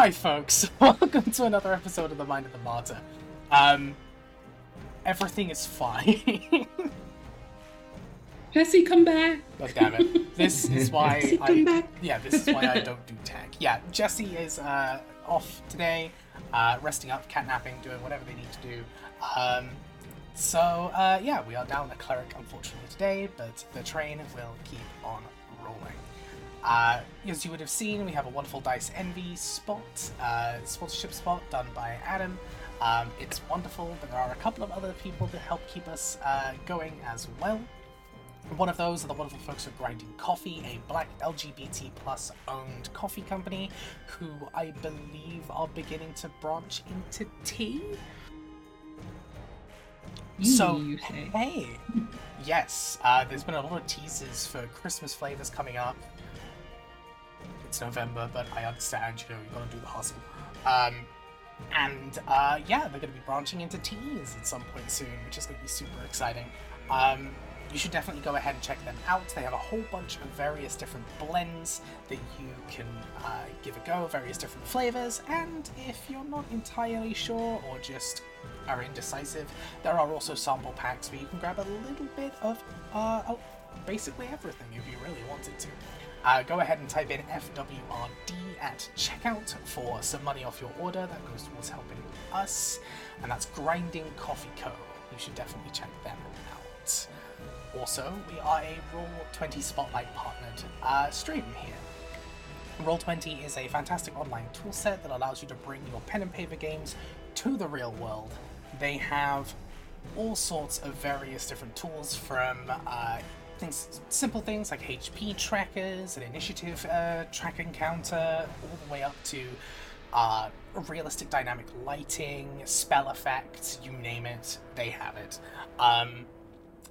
Hi, folks. Welcome to another episode of the Mind of the Martyr. Um, everything is fine. Jesse, come back. God damn it! This is why come I back. yeah, this is why I don't do tech. Yeah, Jesse is uh, off today, uh, resting up, catnapping, doing whatever they need to do. Um, so uh, yeah, we are down a cleric unfortunately today, but the train will keep on rolling. Uh, as you would have seen, we have a wonderful Dice Envy spot, uh, sponsorship spot done by Adam. Um, it's wonderful, but there are a couple of other people that help keep us uh, going as well. One of those are the wonderful folks at Grinding Coffee, a black LGBT plus owned coffee company, who I believe are beginning to branch into tea. So, hey, yes, uh, there's been a lot of teasers for Christmas flavors coming up. It's November, but I understand, you know, you've gotta do the hustle. Um, and uh, yeah, they're going to be branching into teas at some point soon, which is going to be super exciting. Um, you should definitely go ahead and check them out. They have a whole bunch of various different blends that you can uh, give a go, various different flavors. And if you're not entirely sure or just are indecisive, there are also sample packs where you can grab a little bit of uh, basically everything if you really wanted to. Uh, go ahead and type in FWRD at checkout for some money off your order. That goes towards helping us. And that's Grinding Coffee Co. You should definitely check them out. Also, we are a Roll20 Spotlight partnered uh, stream here. Roll20 is a fantastic online toolset that allows you to bring your pen and paper games to the real world. They have all sorts of various different tools from uh, things, simple things like HP trackers, an initiative uh, tracking counter, all the way up to uh, realistic dynamic lighting, spell effects, you name it, they have it. Um,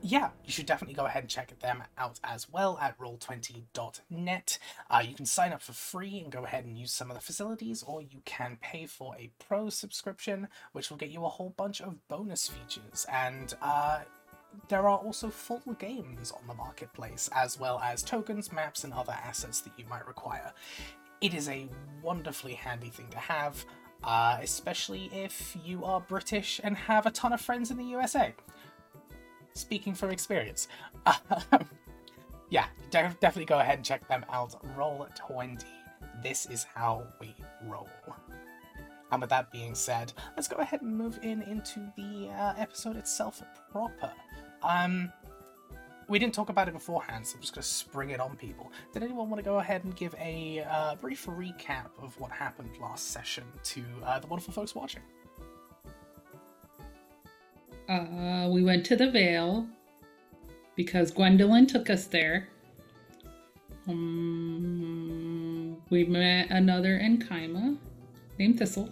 yeah, you should definitely go ahead and check them out as well at roll20.net. Uh, you can sign up for free and go ahead and use some of the facilities, or you can pay for a pro subscription, which will get you a whole bunch of bonus features. And uh, there are also full games on the marketplace, as well as tokens, maps, and other assets that you might require. It is a wonderfully handy thing to have, uh, especially if you are British and have a ton of friends in the USA speaking from experience. yeah, de- definitely go ahead and check them out. Roll 20. This is how we roll. And with that being said, let's go ahead and move in into the uh, episode itself proper. Um, we didn't talk about it beforehand, so I'm just going to spring it on people. Did anyone want to go ahead and give a uh, brief recap of what happened last session to uh, the wonderful folks watching? Uh, we went to the Vale because Gwendolyn took us there. Um, we met another Enkaima named Thistle.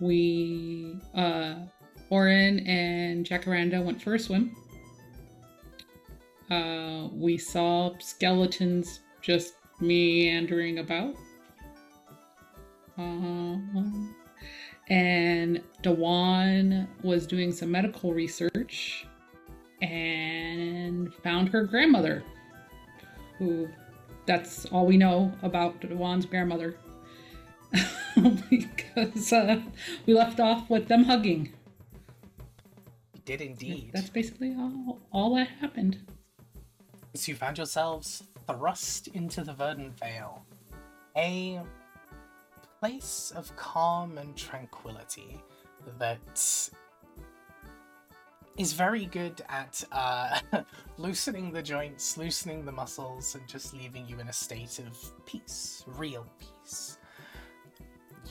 We, uh, Oren and Jacaranda went for a swim. Uh, we saw skeletons just meandering about. Uh, and Dewan was doing some medical research and found her grandmother, who that's all we know about Dewan's grandmother. because uh, we left off with them hugging. Did indeed. That's basically all, all that happened. So you found yourselves thrust into the Verdant Vale, a place of calm and tranquility that is very good at uh, loosening the joints, loosening the muscles, and just leaving you in a state of peace, real peace.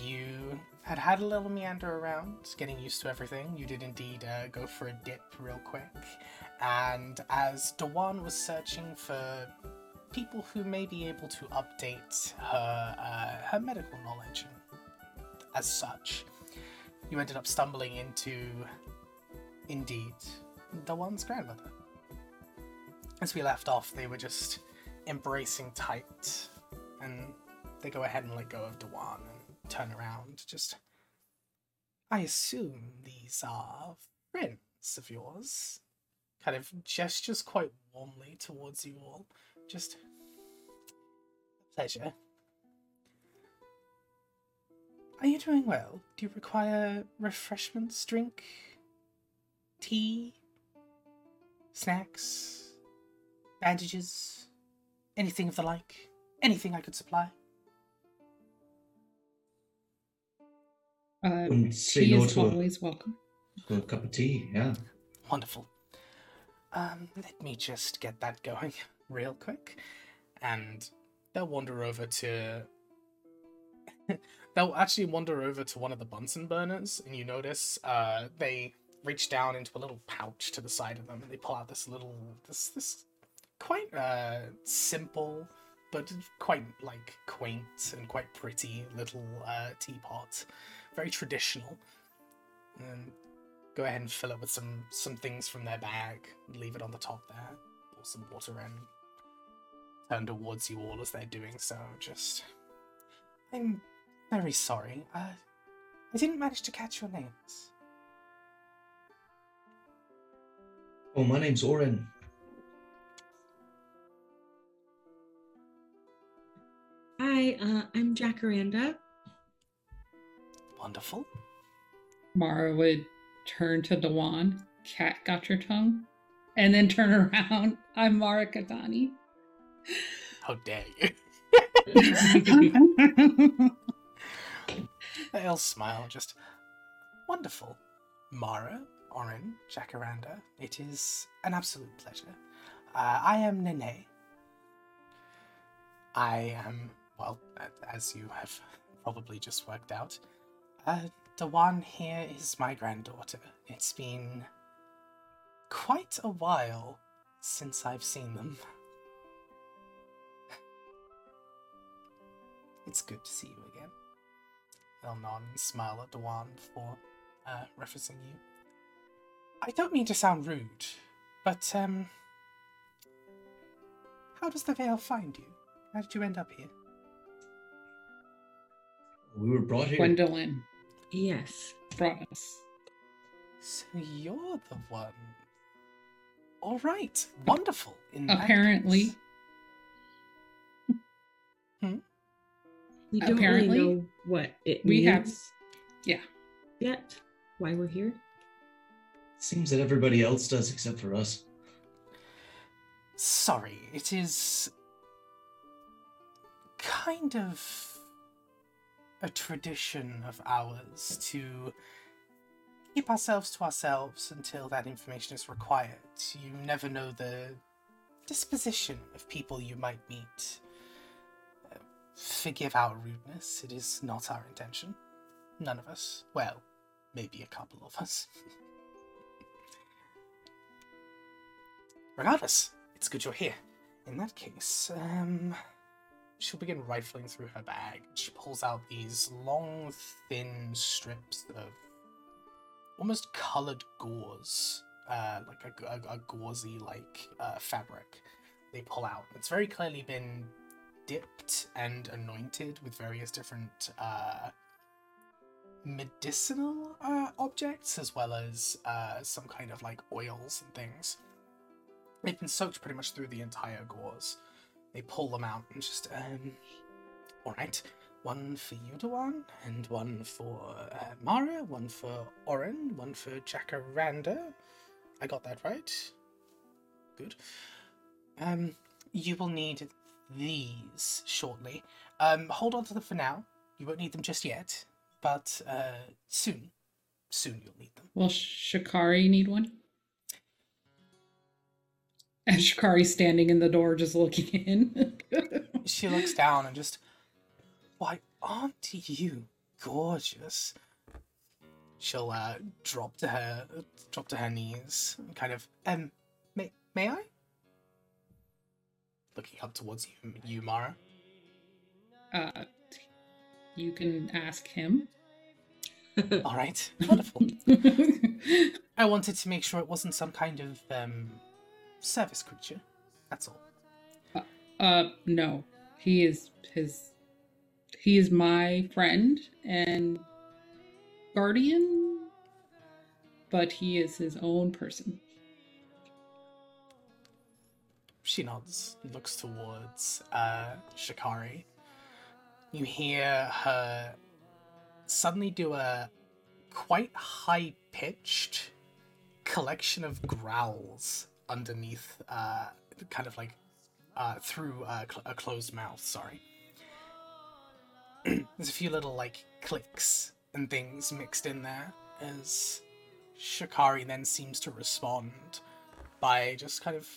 You had had a little meander around, getting used to everything. You did indeed uh, go for a dip real quick. And as Dewan was searching for people who may be able to update her uh, her medical knowledge as such, you ended up stumbling into, indeed, Dewan's grandmother. As we left off, they were just embracing tight, and they go ahead and let go of Dewan turn around. Just, I assume these are friends of yours. Kind of gestures quite warmly towards you all. Just, pleasure. Are you doing well? Do you require refreshments, drink, tea, snacks, bandages, anything of the like? Anything I could supply? Uh, Wouldn't say tea no is to a- always welcome. Got a cup of tea, yeah. Wonderful. Um, let me just get that going real quick. And they'll wander over to. they'll actually wander over to one of the Bunsen burners, and you notice uh, they reach down into a little pouch to the side of them, and they pull out this little. this this quite uh, simple, but quite like quaint and quite pretty little uh, teapot. Very traditional. And go ahead and fill it with some some things from their bag. Leave it on the top there. Pour some water in. Turn towards you all as they're doing so. Just, I'm very sorry. Uh, I didn't manage to catch your names. Oh, my name's Oren. Hi, uh, I'm Jacaranda. Wonderful. Mara would turn to Dewan. Cat got your tongue? And then turn around. I'm Mara Katani. How dare you? They'll smile. Just wonderful. Mara, Oren, Jacaranda. It is an absolute pleasure. Uh, I am Nene. I am, well, as you have probably just worked out, uh, one here is my granddaughter. It's been quite a while since I've seen them. It's good to see you again. They'll nod and smile at Dewan for uh, referencing you. I don't mean to sound rude, but um, how does the Vale find you? How did you end up here? We were brought here. Gwendolyn Yes. brought us. So you're the one. All right, wonderful. In Apparently. case- hmm? We don't Apparently, really know what it we have- means Yeah. yet. Why we're here? Seems that everybody else does except for us. Sorry, it is kind of a tradition of ours to keep ourselves to ourselves until that information is required. You never know the disposition of people you might meet. Forgive our rudeness, it is not our intention. None of us. Well, maybe a couple of us. Regardless, it's good you're here. In that case, um, she'll begin rifling through her bag. She pulls out these long, thin strips of almost colored gauze, uh, like a, a, a gauzy like uh, fabric. They pull out. It's very clearly been dipped and anointed with various different uh, medicinal uh, objects, as well as uh, some kind of like oils and things. They've been soaked pretty much through the entire gauze. They pull them out and just, um, alright. One for you, Dewan, and one for uh, Mara, one for Oren, one for Jacaranda. I got that right? Good. Um, you will need these shortly. Um, hold on to them for now. You won't need them just yet, but uh, soon. Soon you'll need them. Will Shikari need one? And Shikari's standing in the door just looking in. She looks down and just, why aren't you gorgeous? She'll uh, drop to her, drop to her knees, and kind of, um, may may I? Looking up towards you, you Mara. uh, you can ask him. All right, wonderful. I wanted to make sure it wasn't some kind of um service creature. That's all. uh, no. He is his. He is my friend and guardian, but he is his own person. She nods, looks towards uh, Shikari. You hear her suddenly do a quite high pitched collection of growls underneath, uh, kind of like uh, through uh, cl- a closed mouth. Sorry. There's a few little like clicks and things mixed in there as Shikari then seems to respond by just kind of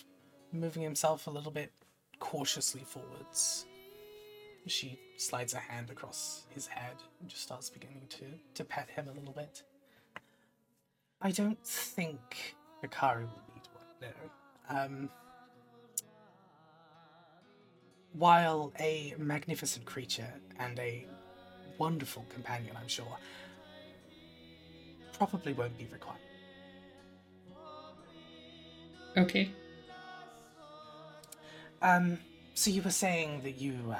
moving himself a little bit cautiously forwards. She slides a hand across his head and just starts beginning to, to pet him a little bit. I don't think Shikari Um, while a magnificent creature and a wonderful companion, I'm sure, probably won't be required. Okay. Um, so you were saying that you, uh,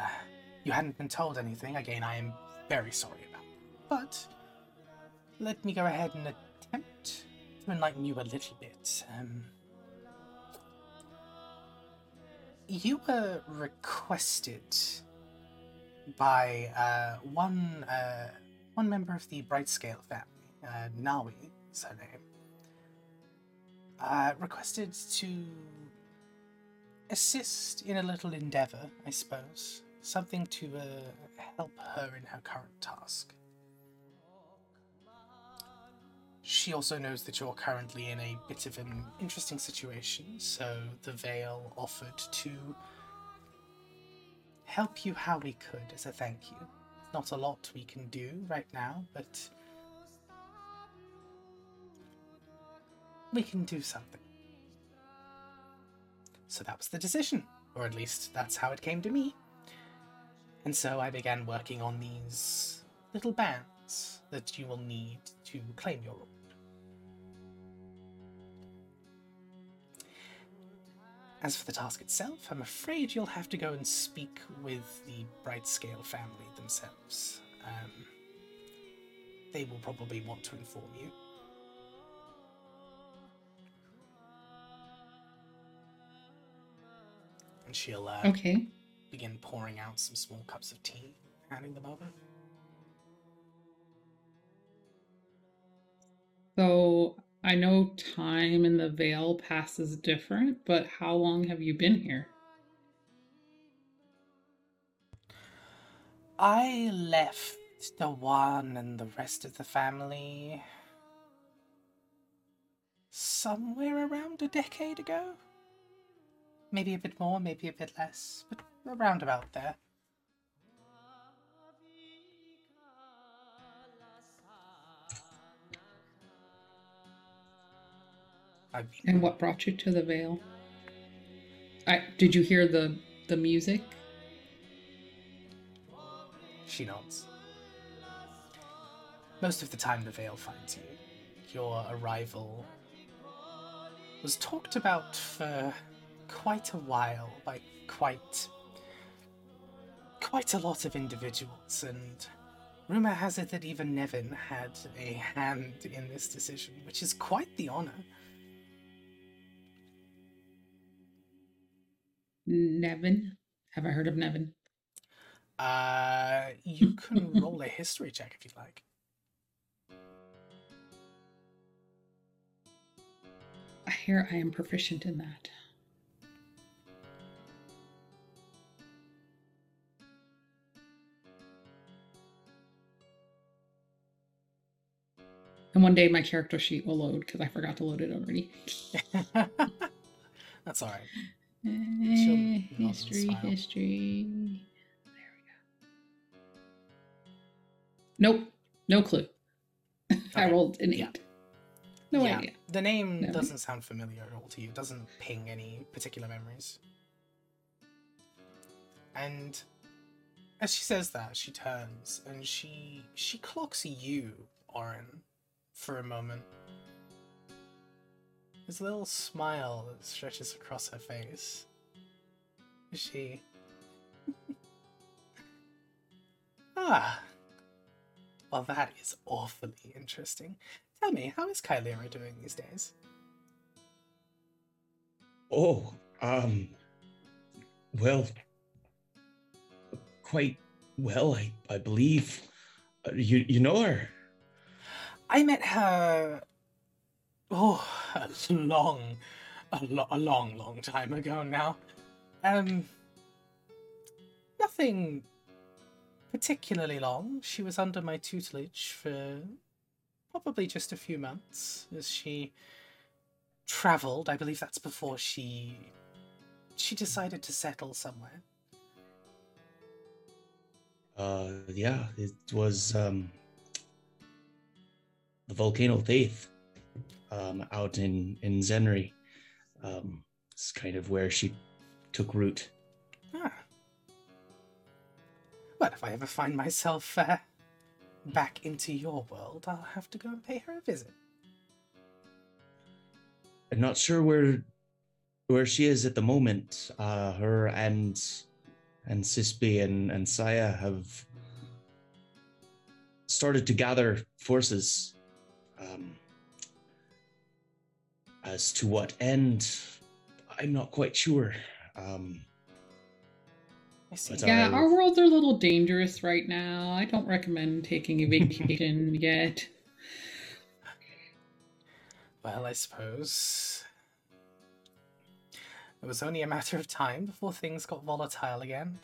you hadn't been told anything. Again, I am very sorry about. That. But let me go ahead and attempt to enlighten you a little bit. Um, you were requested by uh, one uh, one member of the Brightscale family, uh, Nawi is her name. Uh, requested to assist in a little endeavor, I suppose. Something to uh, help her in her current task. She also knows that you're currently in a bit of an interesting situation, so the Vale offered to help you how we could as a thank you. Not a lot we can do right now, but we can do something. So that was the decision, or at least that's how it came to me. And so I began working on these little bands that you will need to claim your reward. As for the task itself, I'm afraid you'll have to go and speak with the Brightscale family themselves. Um, they will probably want to inform you. And she'll uh, Okay. begin pouring out some small cups of tea, handing them over. So I know time in the Vale passes different, but how long have you been here? I left Dewan and the rest of the family somewhere around a decade ago. Maybe a bit more, maybe a bit less, but around about there. I've And what brought you to the Vale? I did you hear the the music? She nods. Most of the time, the Vale finds you. Your arrival was talked about for quite a while by quite. quite a lot of individuals, and rumor has it that even Nevin had a hand in this decision, which is quite the honor. Nevin? Have I heard of Nevin? Uh, you can roll a history check if you'd like. I hear I am proficient in that. And one day my character sheet will load because I forgot to load it already. That's all right. History, history. There we go. Nope, no clue. I rolled an yeah. eight. No yeah, idea. The name No. doesn't sound familiar at all to you. It doesn't ping any particular memories. And as she says that, she turns and she she clocks you, Oren, for a moment. There's a little smile that stretches across her face. Is she. ah. Well, that is awfully interesting. Tell me, how is Kylera doing these days? Oh, um, well, quite well, I, I believe. Uh, You you know her? I met her. Oh, a long, a, lo- a long, long time ago now. Um, nothing particularly long. She was under my tutelage for probably just a few months as she traveled. I believe that's before she she decided to settle somewhere. Uh, yeah, it was um, the Volcano Faith um, out in in Zenri. Um, it's kind of where she took root. Ah. Well, if I ever find myself uh, back into your world, I'll have to go and pay her a visit. I'm not sure where where she is at the moment. Uh, her and and Sisby and and Saya have started to gather forces. Um, as to what end, I'm not quite sure. Um, I see. Yeah, I- our worlds are a little dangerous right now. I don't recommend taking a vacation yet. Well, I suppose. It was only a matter of time before things got volatile again.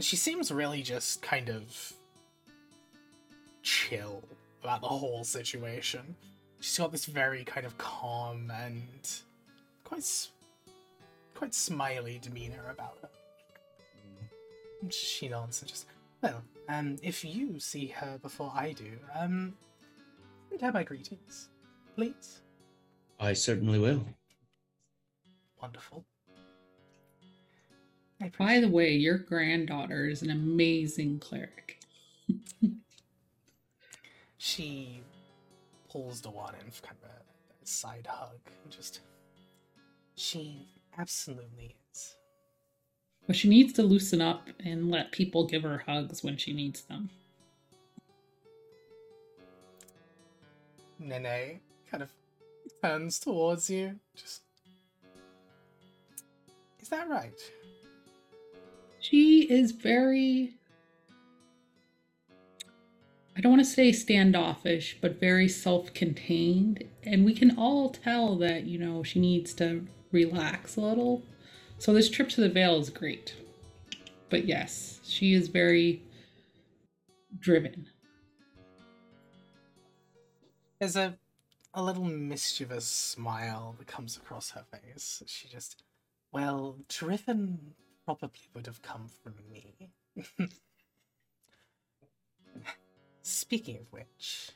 She seems really just kind of chill about the whole situation. She's got this very kind of calm and quite s- quite smiley demeanor about her. And She nods and just, well, um, if you see her before I do, um, send her my greetings, please. I certainly will. Wonderful. By the way, your granddaughter is an amazing cleric. She pulls Dewan in for kind of a, a side hug and just. She absolutely is. But she needs to loosen up and let people give her hugs when she needs them. Nene kind of turns towards you. Just. Is that right? She is very. I don't want to say standoffish, but very self contained. And we can all tell that, you know, she needs to relax a little. So this trip to the Vale is great. But yes, she is very driven. There's a a little mischievous smile that comes across her face. She just, well, driven probably would have come from me. Speaking of which,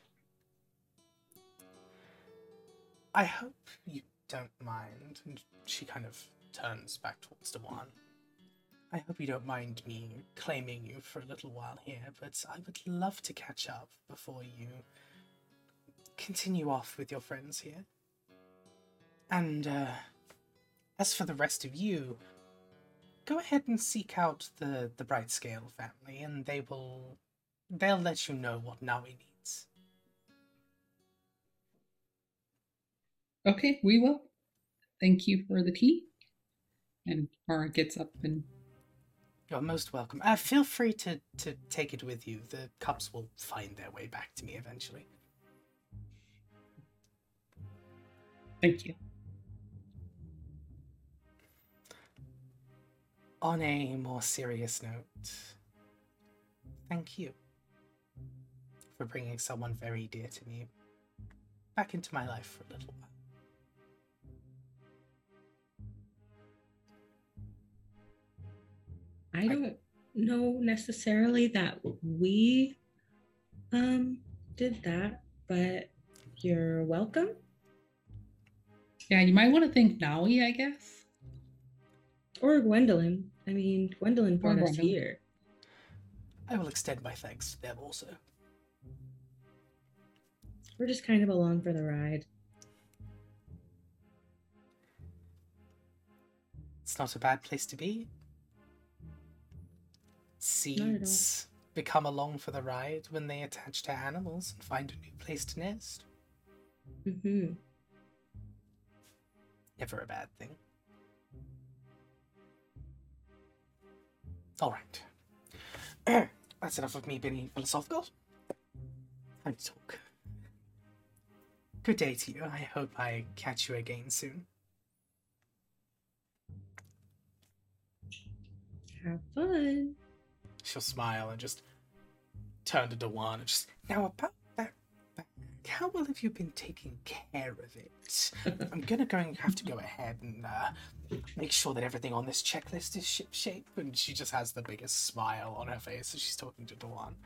I hope you don't mind. And she kind of turns back towards Dewan. I hope you don't mind me claiming you for a little while here, but I would love to catch up before you continue off with your friends here. And uh, as for the rest of you, go ahead and seek out the the Bright Scale family, and they will they'll let you know what Nawi needs. Okay, we will. Thank you for the tea. And Mara gets up and You're most welcome. Uh, feel free to to take it with you. The cups will find their way back to me eventually. thank you. On a more serious note, thank you for bringing someone very dear to me back into my life for a little while. I don't know necessarily that we um did that, but you're welcome. Yeah, you might want to thank Nawi, I guess. Or Gwendolyn. I mean, Gwendolyn brought us Gwendolyn. here. I will extend my thanks to them also. We're just kind of along for the ride. It's not a bad place to be. Seeds become along for the ride when they attach to animals and find a new place to nest. Mm-hmm. Never a bad thing. All right. That's enough of me being philosophical. Time to talk. Good day to you. I hope I catch you again soon. Have fun. She'll smile and just turn to Dewan and just now about that bag. How well have you been taking care of it? I'm gonna go and have to go ahead and uh, make sure that everything on this checklist is ship shape. And she just has the biggest smile on her face as she's talking to Dewan.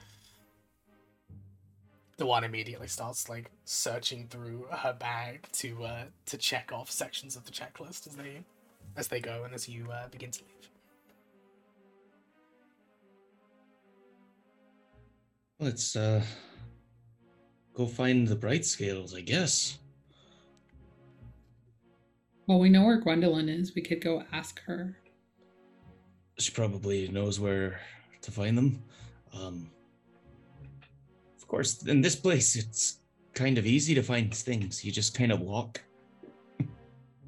Dewan immediately starts like searching through her bag to uh, to check off sections of the checklist as they as they go and as you uh, begin to leave. Let's uh go find the bright scales, I guess. Well, we know where Gwendolyn is. We could go ask her. She probably knows where to find them. Um Of course, in this place it's kind of easy to find things. You just kind of walk.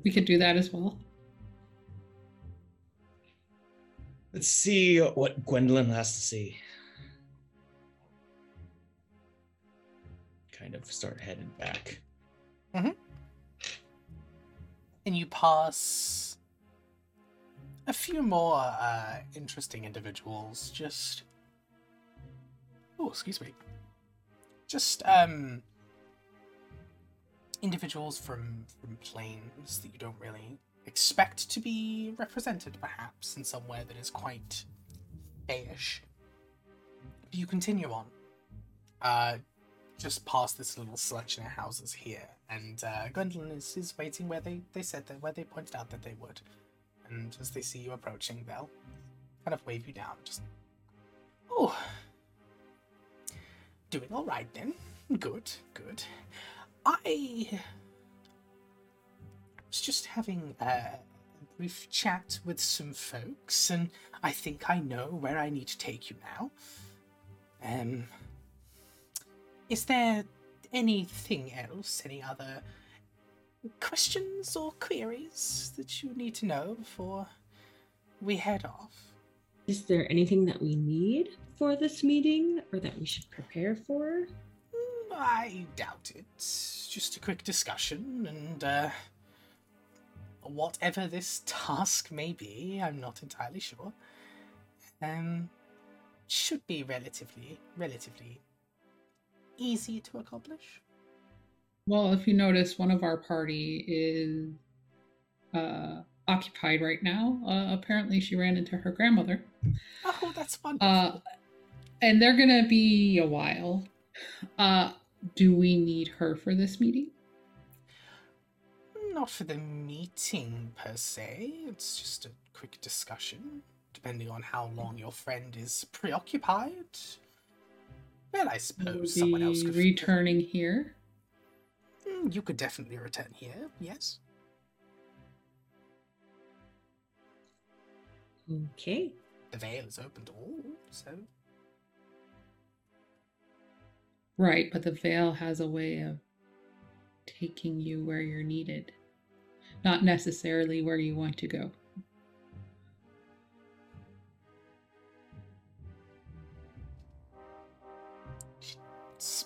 We could do that as well. Let's see what Gwendolyn has to say. Kind of start heading back. and you pass a few more uh, interesting individuals. Just oh, excuse me. Just um, individuals from from planes that you don't really expect to be represented, perhaps in somewhere that is quite fayish. You continue on. Uh, just past this little selection of houses here, and uh, Gwendolyn is, is waiting where they, they said that where they pointed out that they would. And as they see you approaching, they'll kind of wave you down. Just oh, doing all right then. Good, good. I was just having a brief chat with some folks, and I think I know where I need to take you now. Um, is there anything else? Any other questions or queries that you need to know before we head off? Is there anything that we need for this meeting or that we should prepare for? Mm, I doubt it. Just a quick discussion and uh, whatever this task may be, I'm not entirely sure. Um, should be relatively, relatively easy to accomplish. Well, if you notice, one of our party is uh, occupied right now. Uh, apparently, she ran into her grandmother. Oh, that's wonderful. And they're gonna be a while. Uh, do we need her for this meeting? Not for the meeting per se. It's just a quick discussion, depending on how long your friend is preoccupied. Well, I Will suppose someone else could returning here. Mm, You could definitely return here. Yes. Okay. The veil is open to all, so Right, but the veil has a way of taking you where you're needed, not necessarily where you want to go.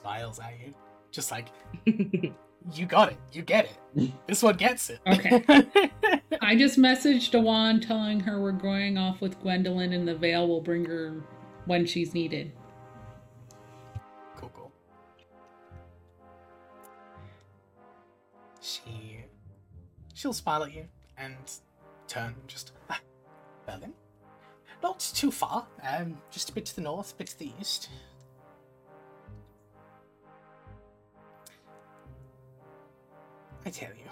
smiles at you, just like you got it, you get it. This one gets it. Okay. I just messaged Dewan telling her we're going off with Gwendolyn and the veil will bring her when she's needed. She, she'll smile at you and turn just. Ah, then, not too far. Um, just a bit to the north, a bit to the east. I tell you,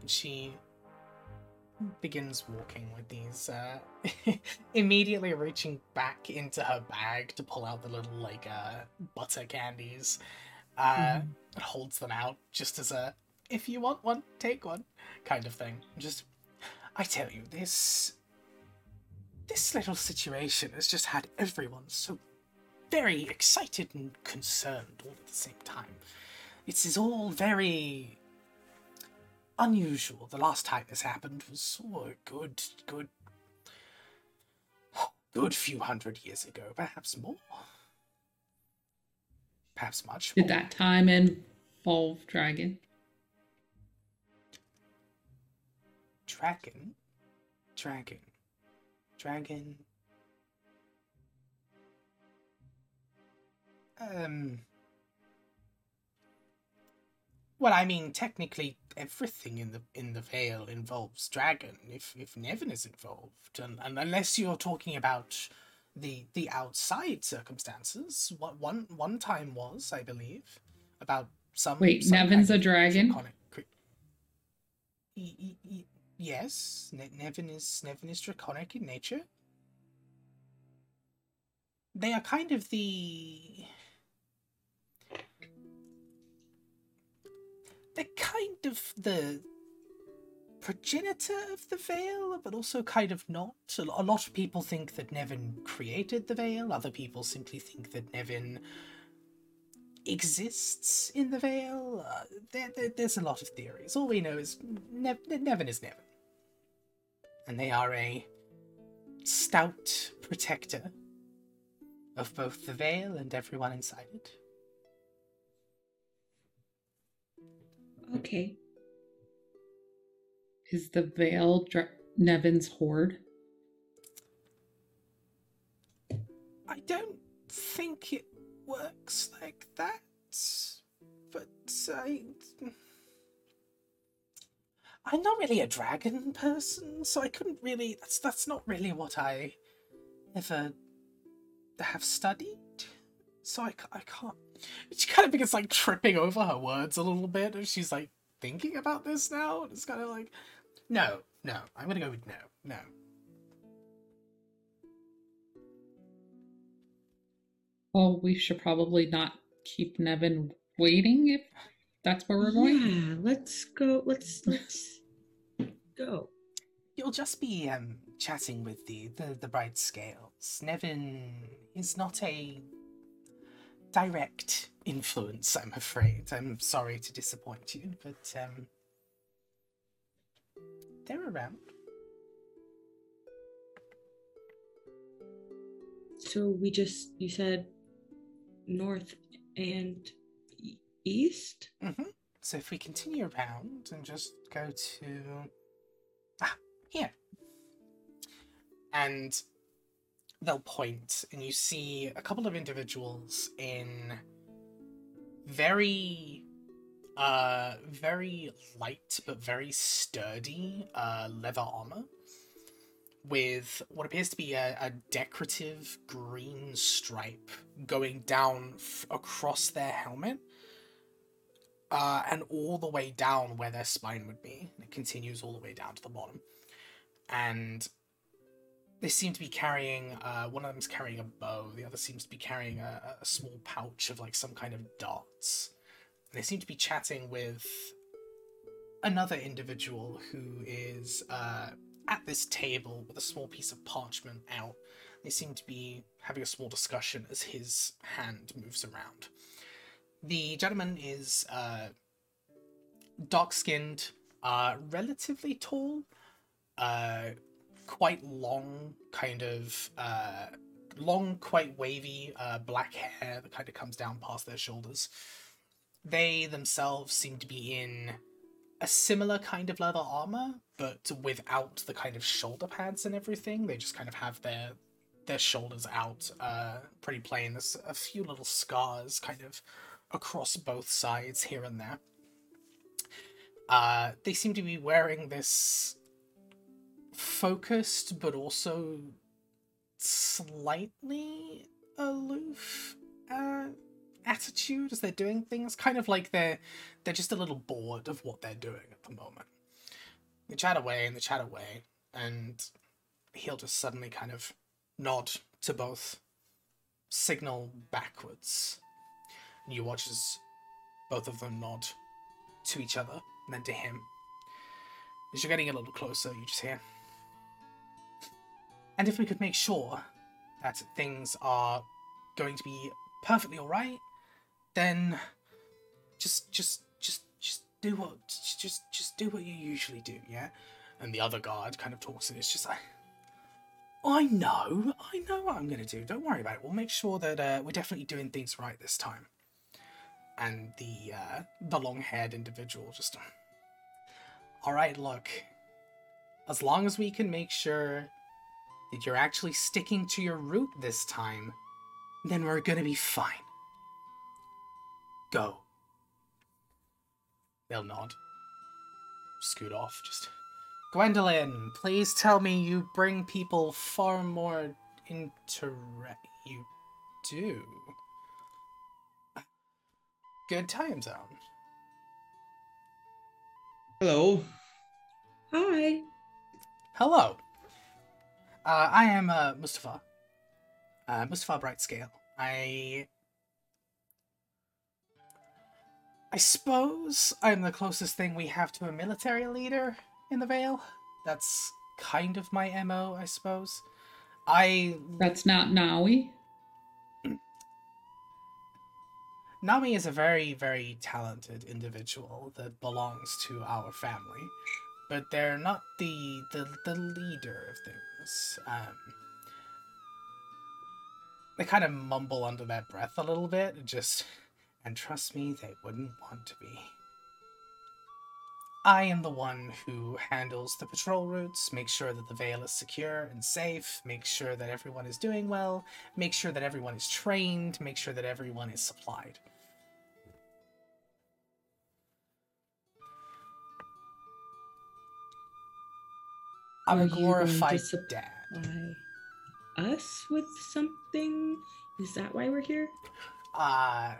and she begins walking with these, uh, immediately reaching back into her bag to pull out the little, like, uh, butter candies, uh, Mhm. and holds them out just as a, if you want one, take one, kind of thing. Just, I tell you, this, this little situation has just had everyone so very excited and concerned all at the same time. It is all very unusual. The last time this happened was oh, a good, good, good few hundred years ago, perhaps more. Perhaps much Did more. that time involve dragon? Dragon? Dragon. Dragon. Um. Well, I mean, technically, everything in the in the Vale involves dragon. If if Nevin is involved, and, and unless you're talking about the the outside circumstances, what one one time was, I believe, about some. Wait, some Nevin's a dragon? Yes, ne- Nevin is Nevin is draconic in nature. They are kind of the. They're kind of the progenitor of the veil, but also kind of not. A lot of people think that Nevin created the veil. Other people simply think that Nevin exists in the veil. Uh, there, there- there's a lot of theories. All we know is ne- Nevin is Nevin. And they are a stout protector of both the veil and everyone inside it. Okay. Is the veil dra- Nevin's hoard? I don't think it works like that, but I. I'm not really a dragon person, so I couldn't really. That's that's not really what I ever have studied. So I, I can't. She kind of begins like tripping over her words a little bit, and she's like thinking about this now, and it's kind of like, no, no, I'm gonna go with no, no. Well, we should probably not keep Nevin waiting if that's where we're going. Yeah, let's go. Let's let's go. You'll just be um, chatting with the, the, the bright scales. Nevin is not a direct influence, I'm afraid. I'm sorry to disappoint you, but um, they're around. So we just you said north and east. hmm So if we continue around and just go to here, and they'll point, and you see a couple of individuals in very, uh, very light but very sturdy uh, leather armor with what appears to be a, a decorative green stripe going down f- across their helmet uh, and all the way down where their spine would be. It continues all the way down to the bottom. And they seem to be carrying, uh, one of them is carrying a bow, the other seems to be carrying a, a small pouch of like some kind of darts. And they seem to be chatting with another individual who is uh, at this table with a small piece of parchment out. They seem to be having a small discussion as his hand moves around. The gentleman is uh, dark skinned, uh, relatively tall, uh, quite long, kind of uh, long, quite wavy uh, black hair that kind of comes down past their shoulders. They themselves seem to be in a similar kind of leather armor, but without the kind of shoulder pads and everything. They just kind of have their their shoulders out, uh, pretty plain. There's a few little scars kind of across both sides here and there. Uh, they seem to be wearing this focused but also slightly aloof uh, attitude as they're doing things. Kind of like they're they're just a little bored of what they're doing at the moment. They chat away and they chat away, and he'll just suddenly kind of nod to both, signal backwards. And you watch as both of them nod to each other, and then to him. As you're getting a little closer, you just hear. And if we could make sure that things are going to be perfectly alright, then just just just just do what just just do what you usually do, yeah? And the other guard kind of talks and it's just like I know, I know what I'm gonna do. Don't worry about it. We'll make sure that uh, we're definitely doing things right this time. And the uh, the long-haired individual just. All right, look. As long as we can make sure that you're actually sticking to your route this time, then we're gonna be fine. Go. They'll nod. Scoot off. Just. Gwendolyn, please tell me you bring people far more inter. You do. Good time zone. Hello. Hi. Hello. Uh, I am uh, Mustafa. Uh, Mustafa Brightscale. I. I suppose I'm the closest thing we have to a military leader in the Vale. That's kind of my MO, I suppose. I. That's not Nawi. Nawi is a very, very talented individual that belongs to our family, but they're not the the, the leader of things. Um, they kind of mumble under their breath a little bit, just and trust me, they wouldn't want to be. I am the one who handles the patrol routes, makes sure that the Vale is secure and safe, makes sure that everyone is doing well, make sure that everyone is trained, make sure that everyone is supplied. I'm Are a you going to glorified dad. Why? Us with something? Is that why we're here? Uh,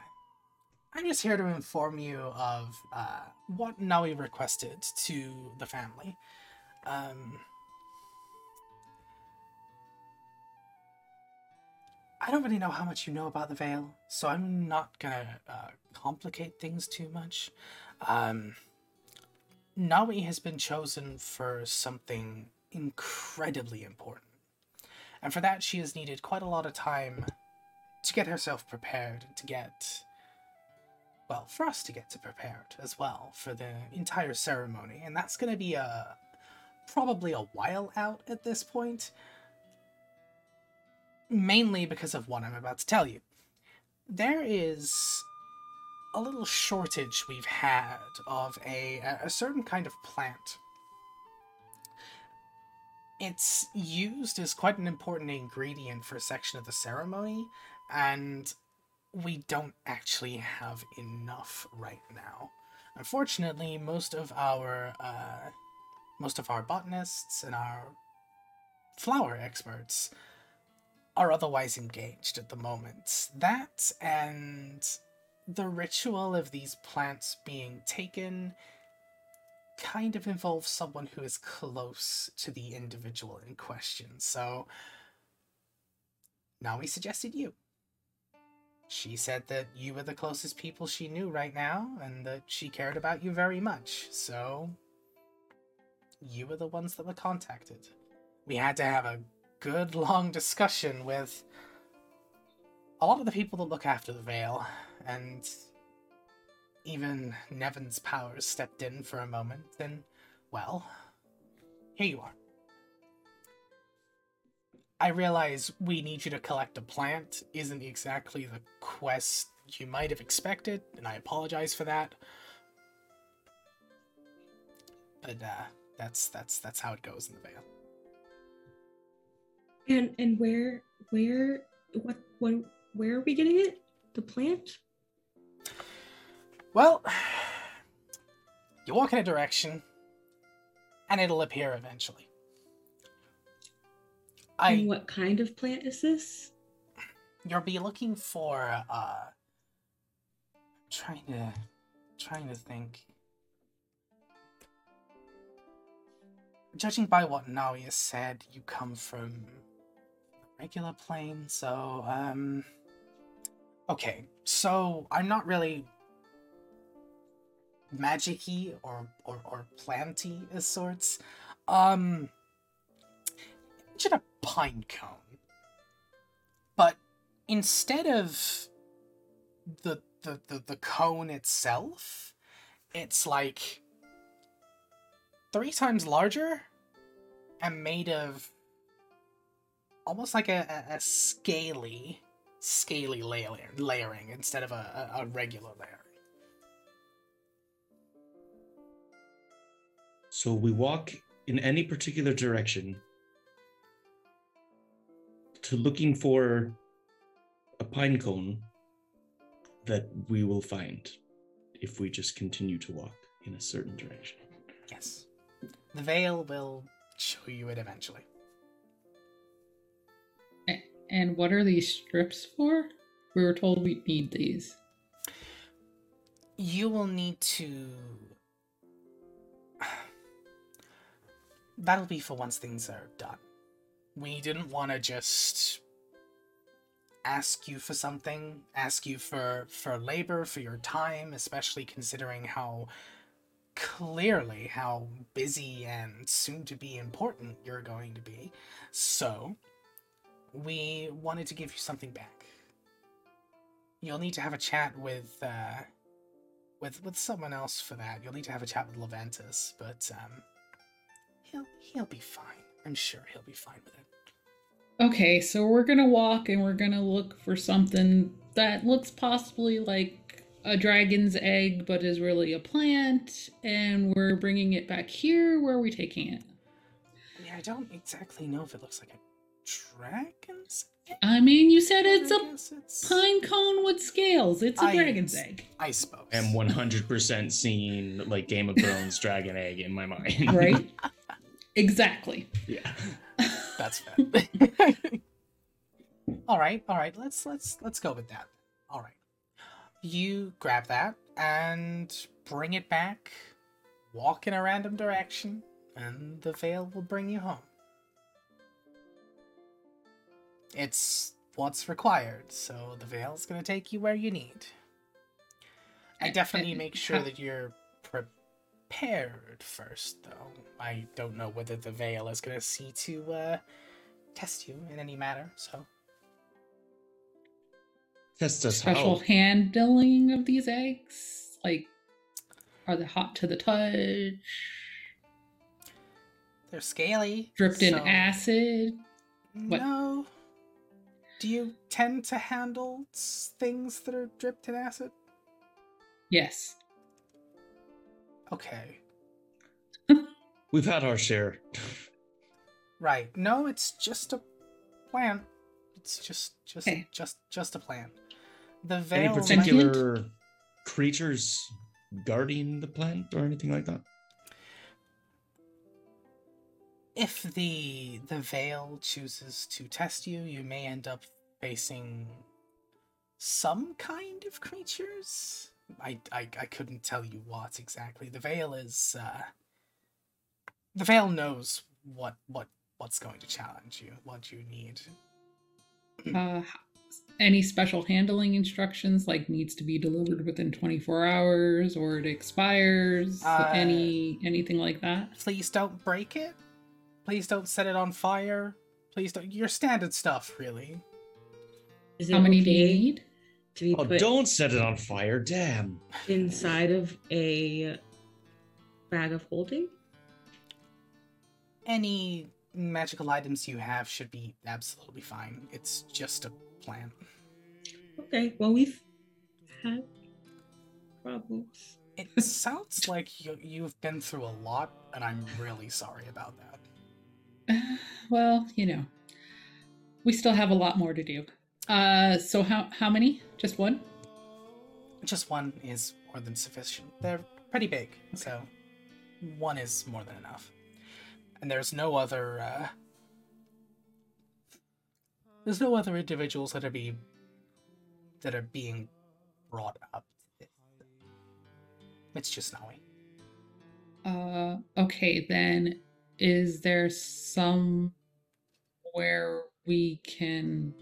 I'm just here to inform you of uh, what Nawi requested to the family. Um, I don't really know how much you know about the Vale, so I'm not gonna uh, complicate things too much. Um, Nawi has been chosen for something incredibly important. And for that, she has needed quite a lot of time to get herself prepared, to get. Well, for us to get to prepared as well for the entire ceremony. And that's going to be a. probably a while out at this point. Mainly because of what I'm about to tell you. There is a little shortage we've had of a, a certain kind of plant. It's used as quite an important ingredient for a section of the ceremony, and we don't actually have enough right now. Unfortunately, most of our uh, most of our botanists and our flower experts are otherwise engaged at the moment. That and the ritual of these plants being taken kind of involves someone who is close to the individual in question. So we suggested you. She said that you were the closest people she knew right now and that she cared about you very much. So you were the ones that were contacted. We had to have a good long discussion with a lot of the people that look after the Vale and even Nevin's powers stepped in for a moment, and, well, here you are. I realize we need you to collect a plant isn't exactly the quest you might have expected, and I apologize for that. But uh, that's that's that's how it goes in the Vale. And and where where what what where are we getting it? The plant? Well, you walk in a direction, and it'll appear eventually. I And what kind of plant is this? you'll be looking for uh trying to trying to think judging by what has said you come from regular plane so um okay so i'm not really magicy or or, or planty as sorts um imagine a pine cone but instead of the, the the the cone itself, it's like three times larger and made of almost like a, a, a scaly, scaly layer, layering instead of a, a, regular layering. So we walk in any particular direction to looking for a pine cone that we will find if we just continue to walk in a certain direction. Yes. The Vale will show you it eventually. And what are these strips for? We were told we need these. You will need to. That'll be for once things are done. We didn't want to just ask you for something, ask you for for labor, for your time, especially considering how clearly how busy and soon to be important you're going to be. So, we wanted to give you something back. You'll need to have a chat with uh with with someone else for that. You'll need to have a chat with Leventus, but um he'll he'll be fine. I'm sure he'll be fine with it. Okay, so we're gonna walk and we're gonna look for something that looks possibly like a dragon's egg, but is really a plant, and we're bringing it back here. Where are we taking it? Yeah, I don't exactly know if it looks like a dragon's egg. I mean, you said it's a guess it's- pine cone with scales. It's a I- dragon's egg, I suppose. I'm 100% seeing like Game of Thrones dragon egg in my mind. right? exactly. yeah. That's fair. all right, all right. Let's let's let's go with that. All right. You grab that and bring it back. Walk in a random direction, and the Vale will bring you home. It's what's required, so the Vale's gonna take you where you need. I definitely make sure that you're prepared first, though. I don't know whether the Vale is gonna see to uh, test you in any matter. So Test us Special how. handling of these eggs, like, are they hot to the touch? they're scaly. Dripped in acid? What? No. Do you tend to handle things that are dripped in acid? Yes. Okay. We've had our share. Right. No, it's just a plan. It's just just Okay. just just a plan. The Any Vale might- particular creatures guarding the plant or anything like that? if the the Vale chooses to test you, you may end up facing some kind of creatures. I I, I couldn't tell you what exactly. The Vale is uh the Vale knows what what what's going to challenge you, what you need. Uh, any special handling instructions, like needs to be delivered within 24 hours or it expires? Uh, any anything like that? Please don't break it. Please don't set it on fire. Please don't your standard stuff, really. Is it How many do you need? To be Oh, put don't set it on fire. Damn. inside of a bag of holding? Any magical items you have should be absolutely fine. It's just a plan. Okay, well we've had problems. It sounds like you, you've been through a lot, and I'm really sorry about that. well, you know, we still have a lot more to do. Uh, so how how many? Just one? Just one is more than sufficient. They're pretty big, so one is more than enough. And there's no other. Uh, there's no other individuals that are be that are being brought up. It's just Snowy. Uh, okay, then is there some where we can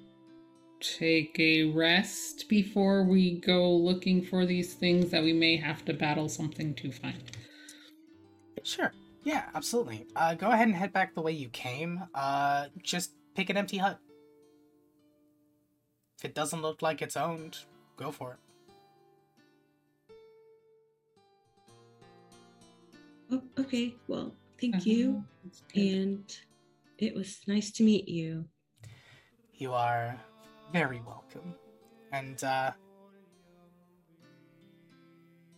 take a rest before we go looking for these things that we may have to battle something to find? Sure. Yeah, absolutely. Uh, go ahead and head back the way you came. Uh, just pick an empty hut. If it doesn't look like it's owned, go for it. Oh, okay, well, thank you. Uh-huh, that's good. And it was nice to meet you. You are very welcome. And, uh,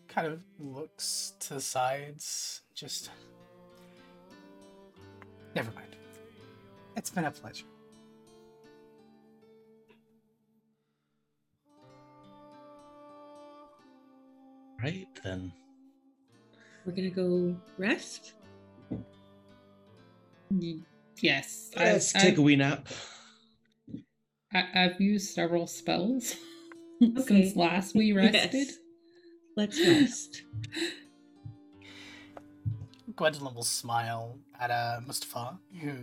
kind of looks to the sides, just. Never mind. It's been a pleasure. Right then. We're gonna go rest. Yes, Let's I- take a wee nap. I, I've used several spells Okay. since last we rested. Yes. Let's rest. Gwendolyn will smile at uh, Mustafa, who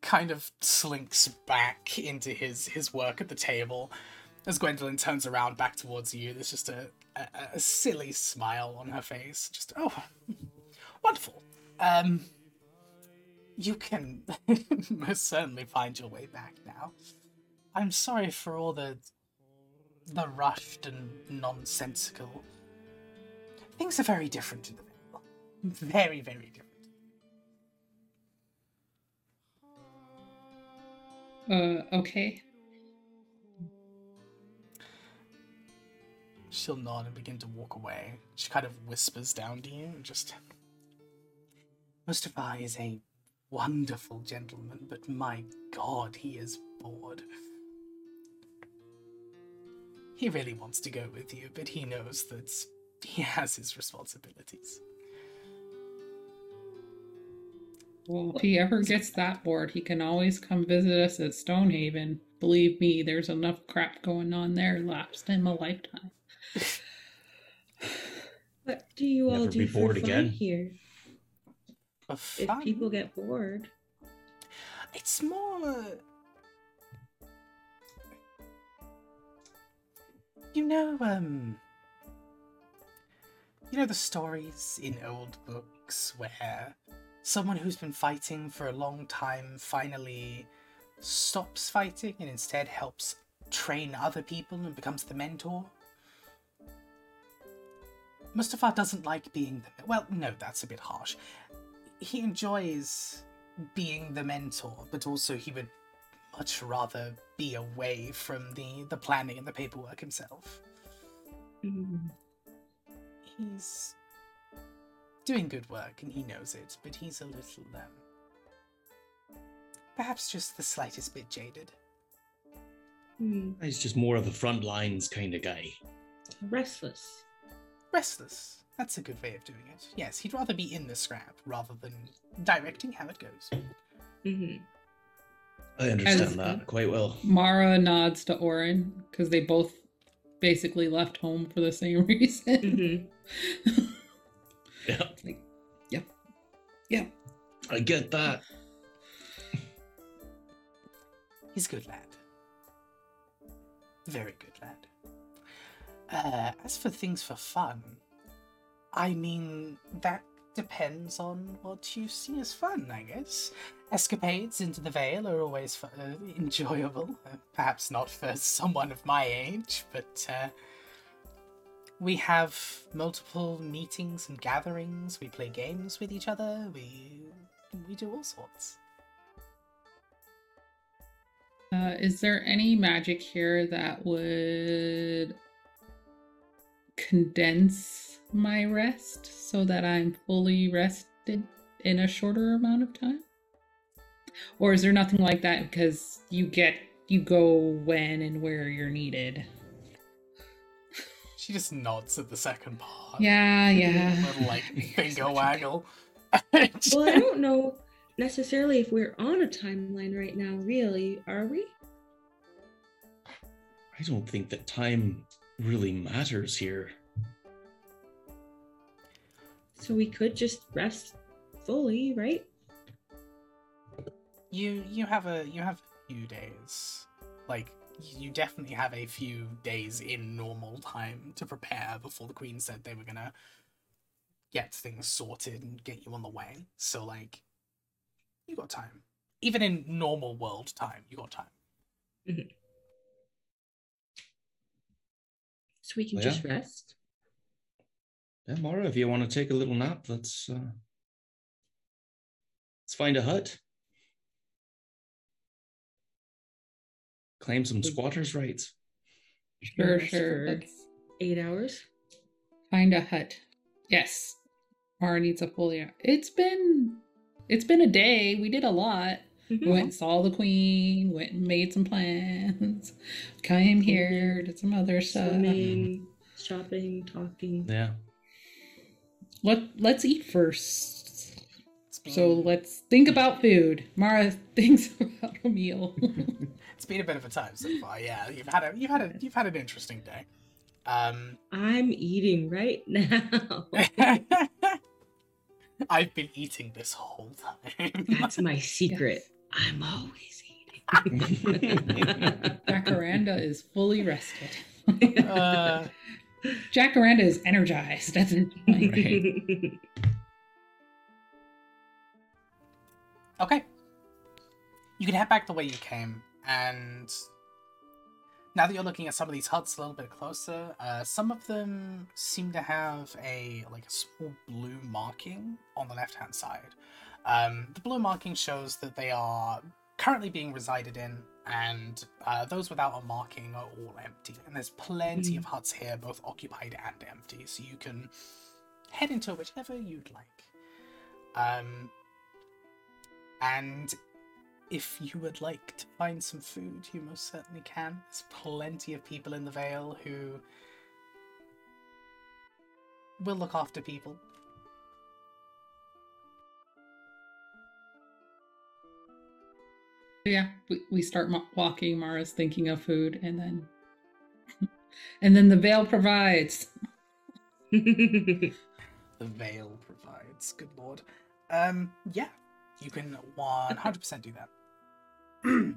kind of slinks back into his, his work at the table. As Gwendolyn turns around back towards you, there's just a, a, a silly smile on her face. Just, oh, wonderful. Um, you can most certainly find your way back now. I'm sorry for all the the rushed and nonsensical things are very different in the Vale. Very, very different. Uh, okay. She'll nod and begin to walk away. She kind of whispers down to you and just. Mustafa is a wonderful gentleman, but my god, he is bored. He really wants to go with you, but he knows that he has his responsibilities. Well, if he ever gets that bored, he can always come visit us at Stonehaven. Believe me, there's enough crap going on there last in a lifetime. What do you all do for fun again. here? But If people get bored, It's more. You know, um. You know the stories in old books where someone who's been fighting for a long time finally stops fighting and instead helps train other people and becomes the mentor? Mustafa doesn't like being the. Well, no, that's a bit harsh. He enjoys being the mentor, but also he would much rather be away from the the planning and the paperwork himself. mm, He's doing good work and he knows it, but he's a little um perhaps just the slightest bit jaded. hmm, He's just more of a front lines kind of guy. restless. Restless. That's a good way of doing it. Yes, he'd rather be in the scrap rather than directing how it goes. Mm-hmm. I understand As- that quite well. Mara nods to Orin because they both basically left home for the same reason. hmm Yeah, like, yep, yep. I get that. He's a good lad. Very good lad. Uh, as for things for fun, I mean, that depends on what you see as fun, I guess. Escapades into the Vale are always uh, enjoyable. Uh, perhaps not for someone of my age, but uh, we have multiple meetings and gatherings. We play games with each other. We we do all sorts. Uh, is there any magic here that would condense my rest so that I'm fully rested in a shorter amount of time? Or is there nothing like that because you get you go when and where you're needed? She just nods at the second part. Yeah, yeah. Little like finger waggle. Well, I don't know necessarily if we're on a timeline right now, really, are we? I don't think that time really matters here. So we could just rest fully, right? you you have a you have a few days. Like you definitely have a few days in normal time to prepare before the queen said they were gonna get things sorted and get you on the way. So like you got time. Even in normal world time, you got time. Mm-hmm. So we can oh, Yeah. just rest. Yeah, Mara, if you want to take a little nap, let's uh, let's find a hut. claim some squatters' rights. Sure, sure. for Let's Eight hours. find a hut. Yes. Mara needs a full year. It's been it's been a day. We did a lot. We Mhm. went and saw the queen, went and made some plans, came here, did some other stuff. Swimming, shopping, talking. Yeah. Let let's eat first. Been, So let's think about food. Mara thinks about a meal. it's been a bit of a time so far. Yeah, you've had a you've had a you've had an interesting day. Um, I'm eating right now. I've been eating this whole time. That's my secret. I'm always eating. Jacaranda is fully rested. uh, Jacaranda is energized at this point. Right. Okay. You can head back the way you came, and now that you're looking at some of these huts a little bit closer, uh, some of them seem to have a like a small blue marking on the left-hand side. Um, the blue marking shows that they are currently being resided in, and uh, those without a marking are all empty. And there's plenty of huts here, both occupied and empty, so you can head into whichever you'd like. Um, and if you would like to find some food, you most certainly can. There's plenty of people in the Vale who will look after people. Yeah, we, we start walking. Mara's thinking of food, and then and then the Vale provides. The Vale provides. Good lord. Um, yeah, you can 100% do that.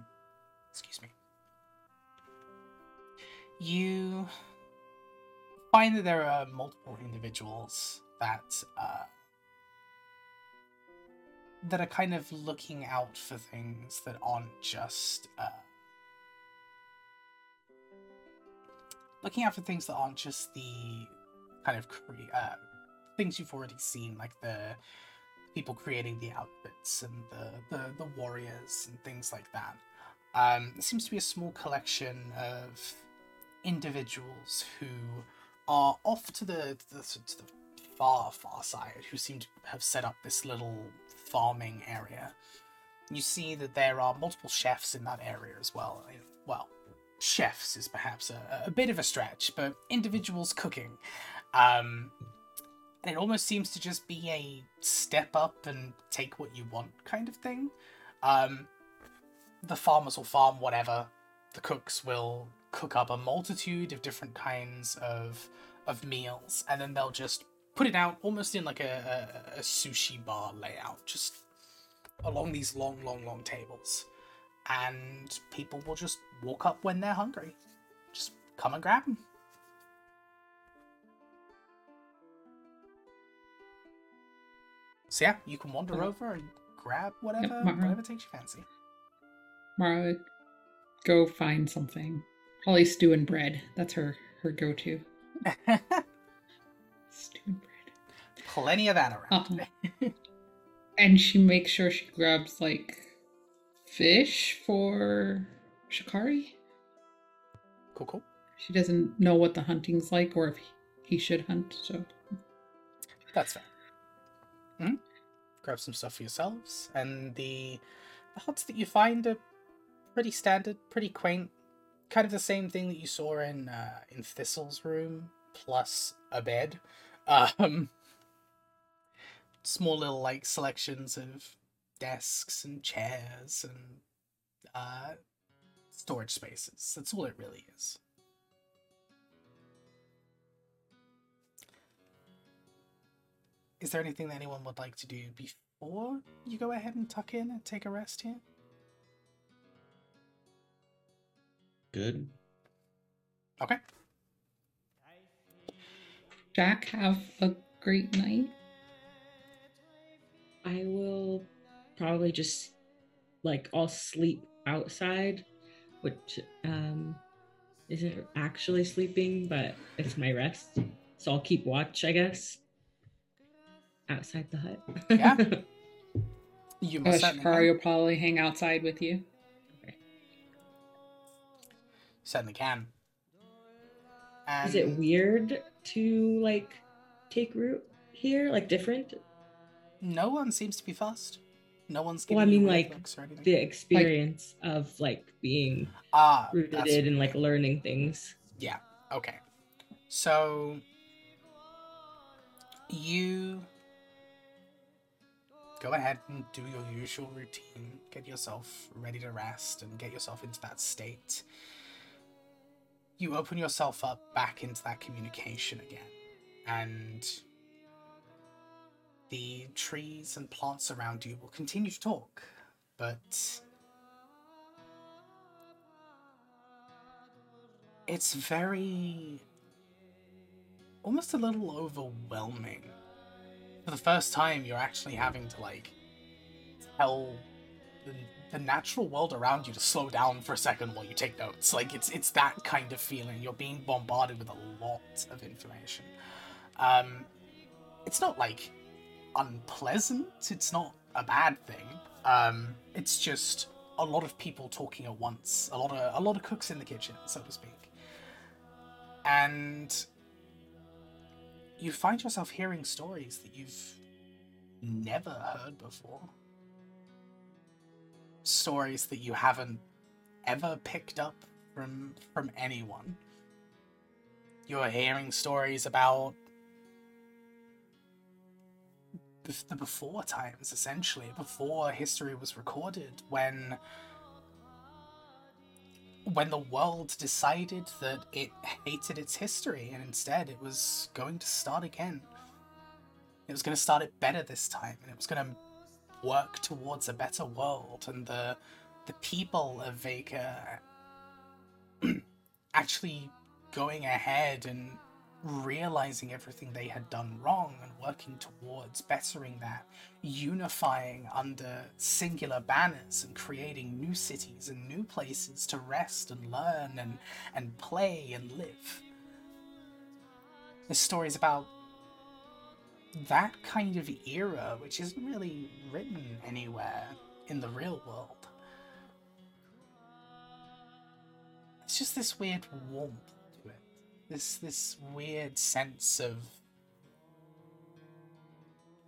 Excuse me. You find that there are multiple individuals that uh, that are kind of looking out for things that aren't just uh, looking out for things that aren't just the kind of cre- uh, things you've already seen, like the people creating the outfits and the, the, the warriors and things like that. Um, there seems to be a small collection of individuals who are off to the, to the, to the far, far side, who seem to have set up this little farming area. You see that there are multiple chefs in that area as well. Well, chefs is perhaps a, a bit of a stretch, but individuals cooking. Um, and it almost seems to just be a step up and take what you want kind of thing. Um, the farmers will farm whatever. The cooks will cook up a multitude of different kinds of of meals, and then they'll just put it out almost in like a, a, a sushi bar layout, just along these long, long, long tables. And people will just walk up when they're hungry. Just come and grab them. So yeah, you can wander over and grab whatever, Mara. whatever takes your fancy. Mara, go find something. Probably stew and bread. That's her her go to. Stew bread. Plenty of that around. Uh-uh. And she makes sure she grabs like fish for Shikari. Cool, cool. She doesn't know what the hunting's like or if he should hunt, so That's fair. hmm Grab some stuff for yourselves, and the the huts that you find are pretty standard, pretty quaint. Kind of the same thing that you saw in uh, in Thistle's room, plus a bed. Um, small little like selections of desks and chairs and uh, storage spaces. That's all it really is. Is there anything that anyone would like to do before you go ahead and tuck in and take a rest here? Good. Okay. Jack have a great night. I will probably just like I'll sleep outside, which um isn't actually sleeping, but it's my rest. So I'll keep watch, I guess. Outside the hut. Yeah. You Uh, most certainly Shikari will probably hang outside with you. certainly can. Is it weird to like take root here? Like different? No one seems to be fussed. No one's Well, I giving mean, like. The experience of like being ah, rooted and like learning things. Yeah. Okay. So you go ahead and do your usual routine. Get yourself ready to rest and get yourself into that state. You open yourself up back into that communication again. And the trees and plants around you will continue to talk, but it's very almost a little overwhelming for the first time you're actually having to like tell the, natural world around you to slow down for a second while you take notes. Like it's it's that kind of feeling. You're being bombarded with a lot of information. Um it's not like unpleasant. It's not a bad thing. Um it's just a lot of people talking at once. A lot of a lot of cooks in the kitchen so to speak. And you find yourself hearing stories that you've never heard before. Stories that you haven't ever picked up from from anyone. You're hearing stories about the before times, essentially, before history was recorded, when when the world decided that it hated its history and instead it was going to start again. It was going to start it better this time and it was going to work towards a better world and the the people of Vega actually going ahead and realizing everything they had done wrong and working towards bettering that, unifying under singular banners and creating new cities and new places to rest and learn and, and play and live. This story is about that kind of era, which isn't really written anywhere in the real world. It's just this weird warmth to it. This this weird sense of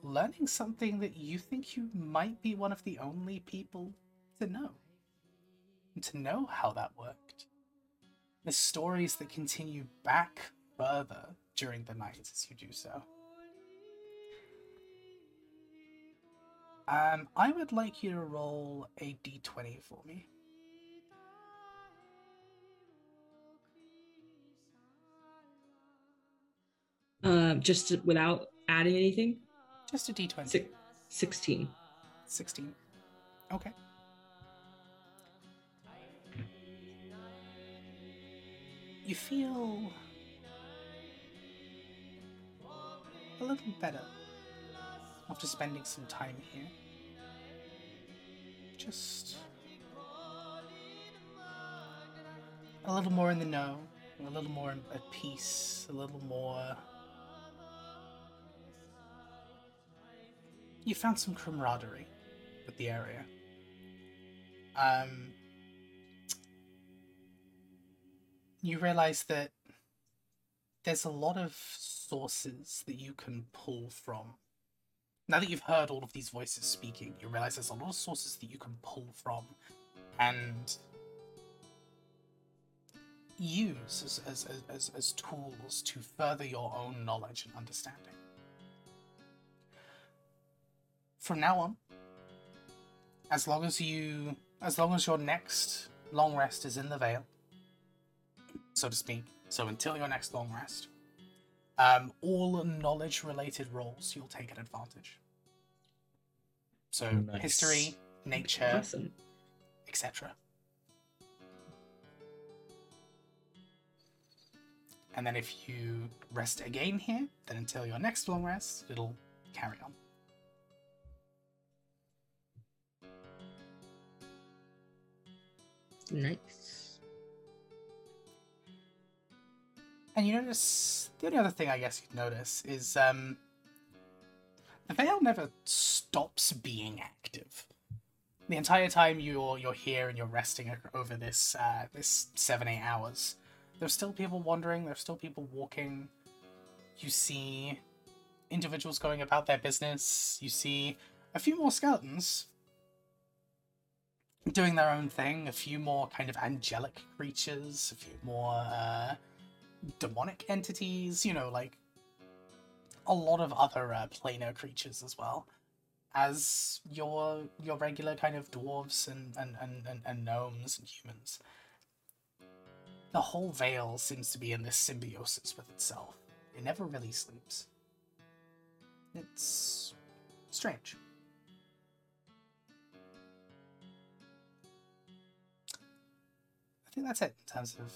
learning something that you think you might be one of the only people to know. And to know how that worked. The stories that continue back further during the night as you do so. Um, I would like you to roll a d20 for me. Um, just without adding anything. Just a d20. Six, 16. 16. Okay. You feel a little better after spending some time here. Just a little more in the know, a little more at peace, a little more. You found some camaraderie with the area. Um, you realize that there's a lot of sources that you can pull from. Now that you've heard all of these voices speaking, you realize there's a lot of sources that you can pull from and use as, as, as, as, tools to further your own knowledge and understanding. From now on, as long as you as long as your next long rest is in the Vale, so to speak. So until your next long rest, um, all knowledge related roles, you'll take an advantage. So Nice. history, nature, etc. And then if you rest again here, then until your next long rest, it'll carry on. Nice. And you notice the only other thing I guess you'd notice is um the Vale never stops being active. the entire time you're you're here and you're resting over this uh, this seven eight hours, there's still people wandering. There's still people walking. You see individuals going about their business. You see a few more skeletons doing their own thing. A few more kind of angelic creatures. A few more uh, demonic entities. You know, like a lot of other uh, planar creatures as well as your your regular kind of dwarves and and, and, and, and gnomes and humans. The whole Vale seems to be in this symbiosis with itself. It never really sleeps. It's strange. I think that's it in terms of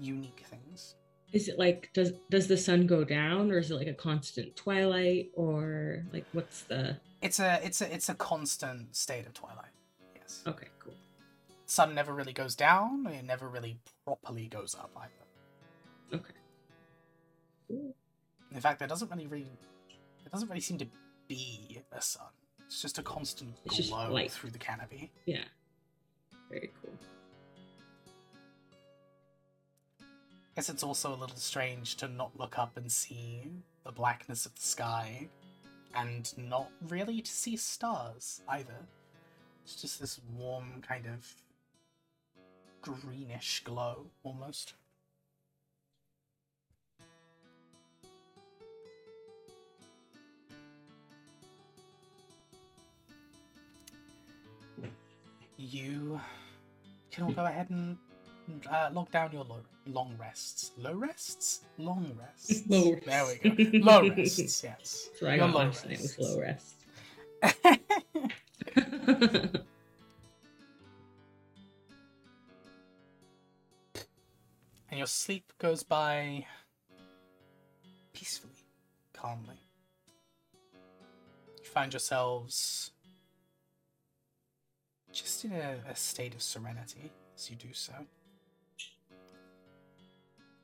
unique things. Is it like does does the sun go down or is it like a constant twilight or like what's the It's a it's a it's a constant state of twilight. Yes. Okay, cool. Sun never really goes down. It never really properly goes up either. Okay. Cool. In fact, there doesn't really really there doesn't really seem to be a sun. It's just a constant glow through the canopy. Yeah. Very cool. Guess it's also a little strange to not look up and see the blackness of the sky and not really to see stars either. It's just this warm kind of greenish glow almost. You can all go ahead and uh, log down your low, long rests. Low rests? Long rests. Low There we go. Low rests, yes. That's I Your got low night was rests. low rest. and your sleep goes by peacefully, calmly. You find yourselves just in a, a state of serenity as you do so.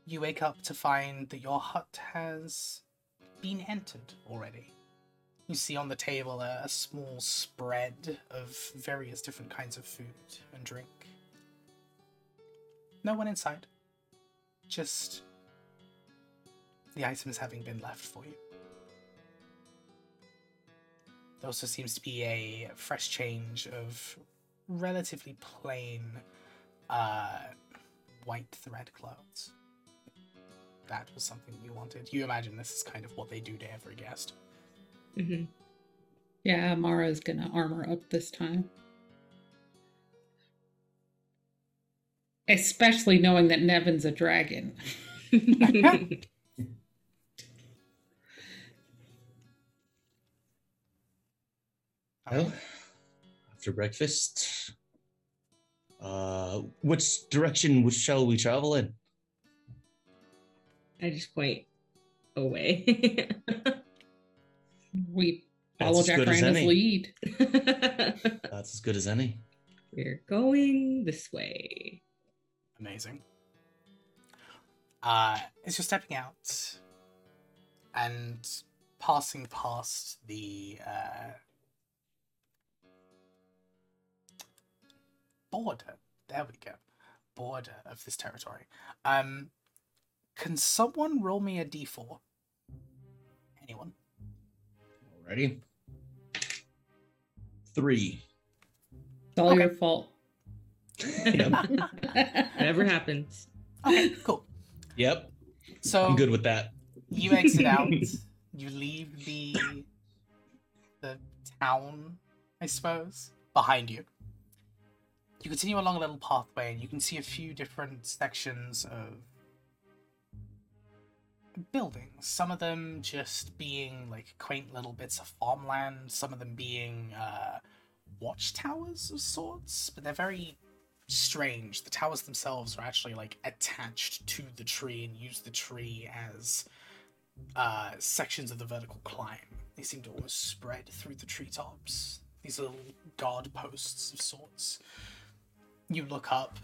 You wake up to find that your hut has been entered already. You see on the table a, a small spread of various different kinds of food and drink. No one inside. Just the items having been left for you. There also seems to be a fresh change of relatively plain uh, white thread clothes. That was something you wanted. You imagine this is kind of what they do to every guest. hmm Yeah, Mara's gonna armor up this time. Especially knowing that Nevin's a dragon. Well, after breakfast, uh, which direction shall we travel in? I just point away. We follow Jack good as Randall's lead. That's as good as any. We're going this way. Amazing. Uh, as you're stepping out and passing past the uh, border, there we go, border of this territory. Um, can someone roll me a d4? Anyone? Alrighty. Three. It's all Okay. your fault. Never happens. Okay, cool. Yep, So I'm good with that. you exit out you leave the the town i suppose behind you you continue along a little pathway and you can see a few different sections of buildings some of them just being like quaint little bits of farmland some of them being uh watchtowers of sorts but they're very strange the towers themselves are actually like attached to the tree and use the tree as uh, sections of the vertical climb. They seem to almost spread through the treetops. These little guard posts of sorts. You look up,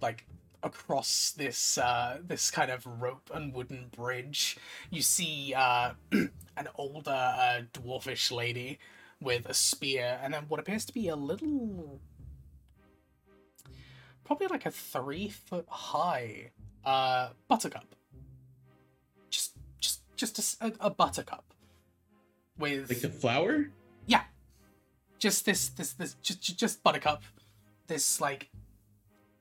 like across this uh, this kind of rope and wooden bridge. You see uh, an older uh, dwarfish lady with a spear and then what appears to be a little probably like a three foot high uh buttercup just just just a buttercup with Like the flower? yeah just this this this just- just buttercup this like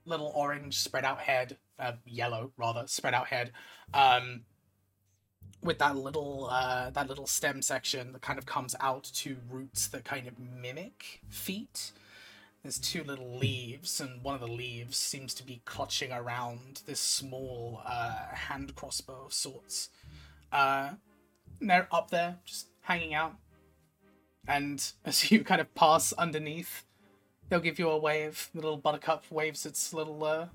little orange spread out head uh, yellow rather spread out head um with that little uh that little stem section that kind of comes out to roots that kind of mimic feet. There's two little leaves and one of the leaves seems to be clutching around this small uh hand crossbow of sorts. Uh they're up there just hanging out. And as you kind of pass underneath, they'll give you a wave. The little buttercup waves its little, uh,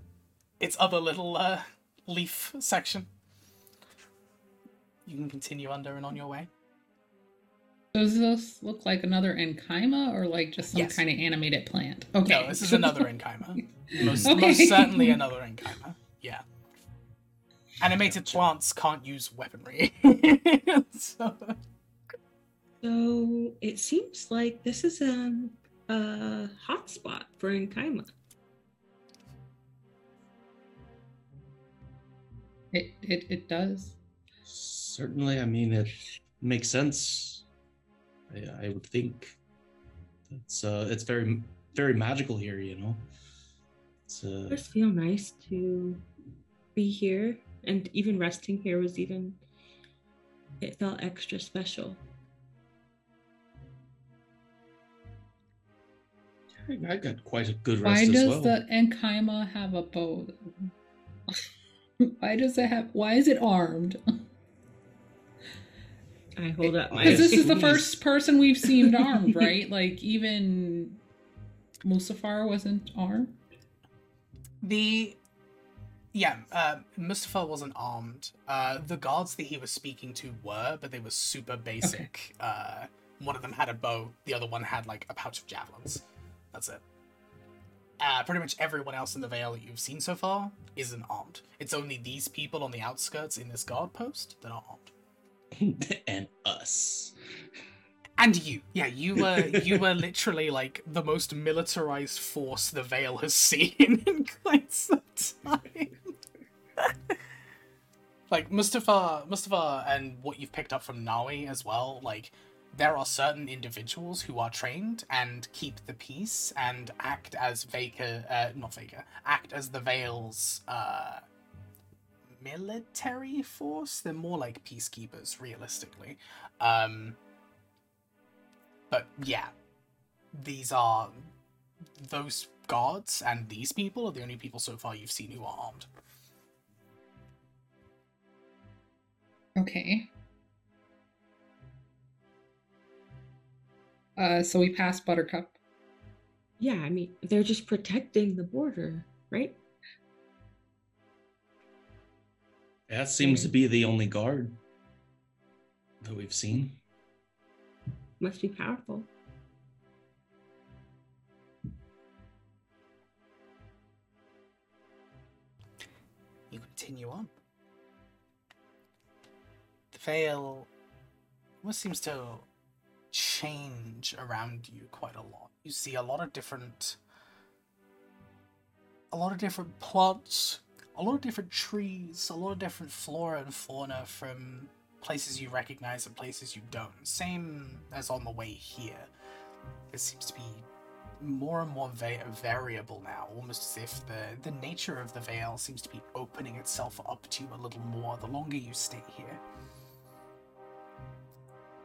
its other little uh, leaf section. You can continue under and on your way. Does this look like another Enkaima or like just some Yes. kind of animated plant? Okay. No, this is another Enkaima. Most, Okay. most certainly another Enkaima. Yeah. Animated plants can't use weaponry. so, So it seems like this is um, a hotspot for Enkaima. It, it it does. Certainly, I mean it makes sense. I, I would think it's uh it's very very magical here, you know. It's It uh does feel nice to be here, and even resting here was even. It felt extra special. I got quite a good Why rest does as well. the Enkaima have a bow? why does it have? Why is it armed? I hold up my. Because this is the first person we've seen armed, right? Like even Musafar wasn't armed. The yeah, uh, Mustafa wasn't armed. Uh, the guards that he was speaking to were, but they were super basic. Uh, one of them had a bow. The other one had like a pouch of javelins. That's it. Uh, pretty much everyone else in the Vale that you've seen so far isn't armed. It's only these people on the outskirts in this guard post that are armed. and us. And you, yeah, you were you were literally like the most militarized force the Vale has seen in quite some time. like Mustafa, Mustafa, and what you've picked up from Nawi as well. Like there are certain individuals who are trained and keep the peace and act as Vega, uh, not Vega, act as the Vale's uh, military force. They're more like peacekeepers, realistically. Um, but yeah, these are those guards and these people are the only people so far you've seen who are armed. Okay. Uh, so we pass Buttercup. Yeah, I mean, they're just protecting the border, right? That seems to be the only guard that we've seen. Must be powerful. You continue on. The Vale almost seems to change around you quite a lot. You see a lot of different a lot of different plants, a lot of different trees, a lot of different flora and fauna from places you recognize and places you don't. Same as on the way here. It seems to be more and more va- variable now, almost as if the, the nature of the Vale seems to be opening itself up to you a little more the longer you stay here.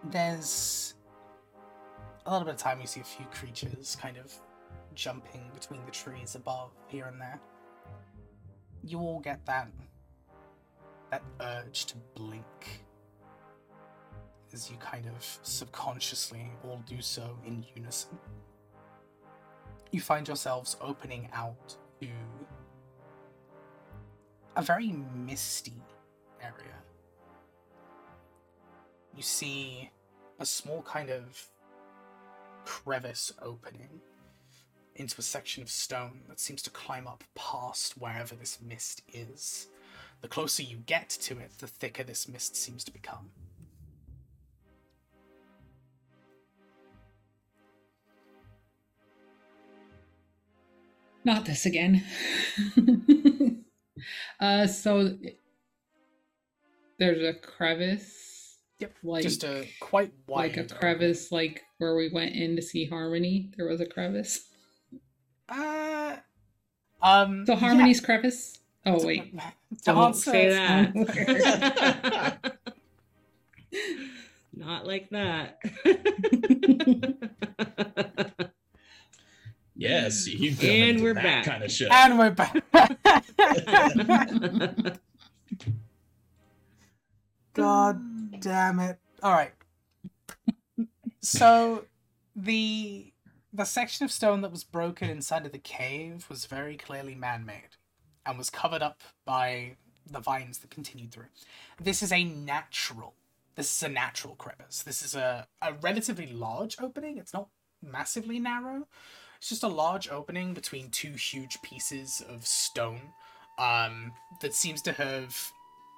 There's a little bit of time you see a few creatures kind of jumping between the trees above here and there. You all get that that urge to blink as you kind of subconsciously all do so in unison you find yourselves opening out to a very misty area. You see a small kind of crevice opening into a section of stone that seems to climb up past wherever this mist is. The closer you get to it, the thicker this mist seems to become. Not this again. uh, so there's a crevice Yep, Like just a quite wide. like a crevice, like where we went in to see Harmony. There was a crevice. Uh, um. So yeah. Harmony's crevice. Oh wait. The Don't answer say is- that. Not like that. Yes, you And we're back. kind of show. And we're back. God damn it. All right. So the the section of stone that was broken inside of the cave was very clearly man-made and was covered up by the vines that continued through. This is a natural. This is a natural crevice. This is a, a relatively large opening. It's not massively narrow. It's just a large opening between two huge pieces of stone um, that seems to have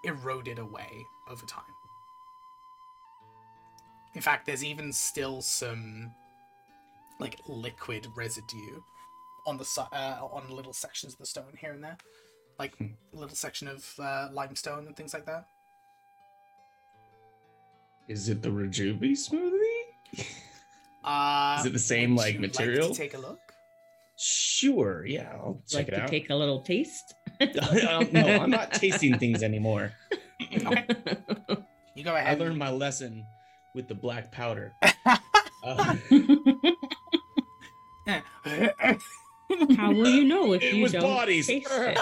eroded away over time. In fact, there's even still some like liquid residue on the uh, on little sections of the stone here and there, like Hmm. little section of uh, limestone and things like that. Is it the Rejuvi smoothie? Uh, Is it the same, like, material? to take a look. Sure, yeah, I'll check like it to out. take a little taste. Um, no, I'm not tasting things anymore. You go ahead. I learned my lesson with the black powder. Uh, How will you know if It you don't bodies. taste it?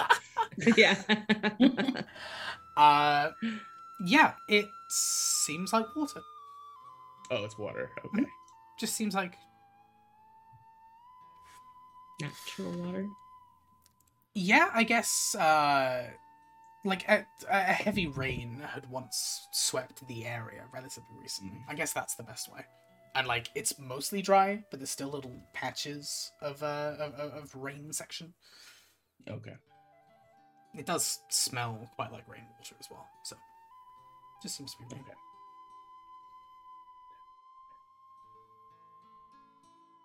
yeah. uh, yeah, it seems like water. oh, it's water. Okay. Just seems like Natural water. yeah. I guess uh, like a, a heavy rain had once swept the area relatively recently. I guess that's the best way. And like it's mostly dry, but there's still little patches of uh of, of of rain section. Okay. It does smell quite like rainwater as well. So just seems to be rain. Okay.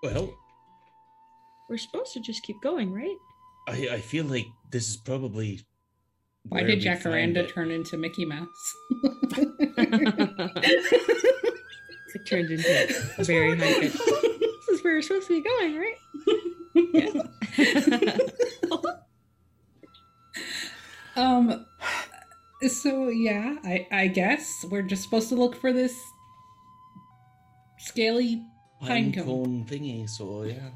Well, We're supposed to just keep going, right? I, I feel like this is probably. Why did we find Jacaranda turn into Mickey Mouse? It turned into a very high pitch. This is where we're supposed to be going, right? Yeah. um. So yeah, I I guess we're just supposed to look for this scaly. Pine Pinecone. cone thingy, so yeah.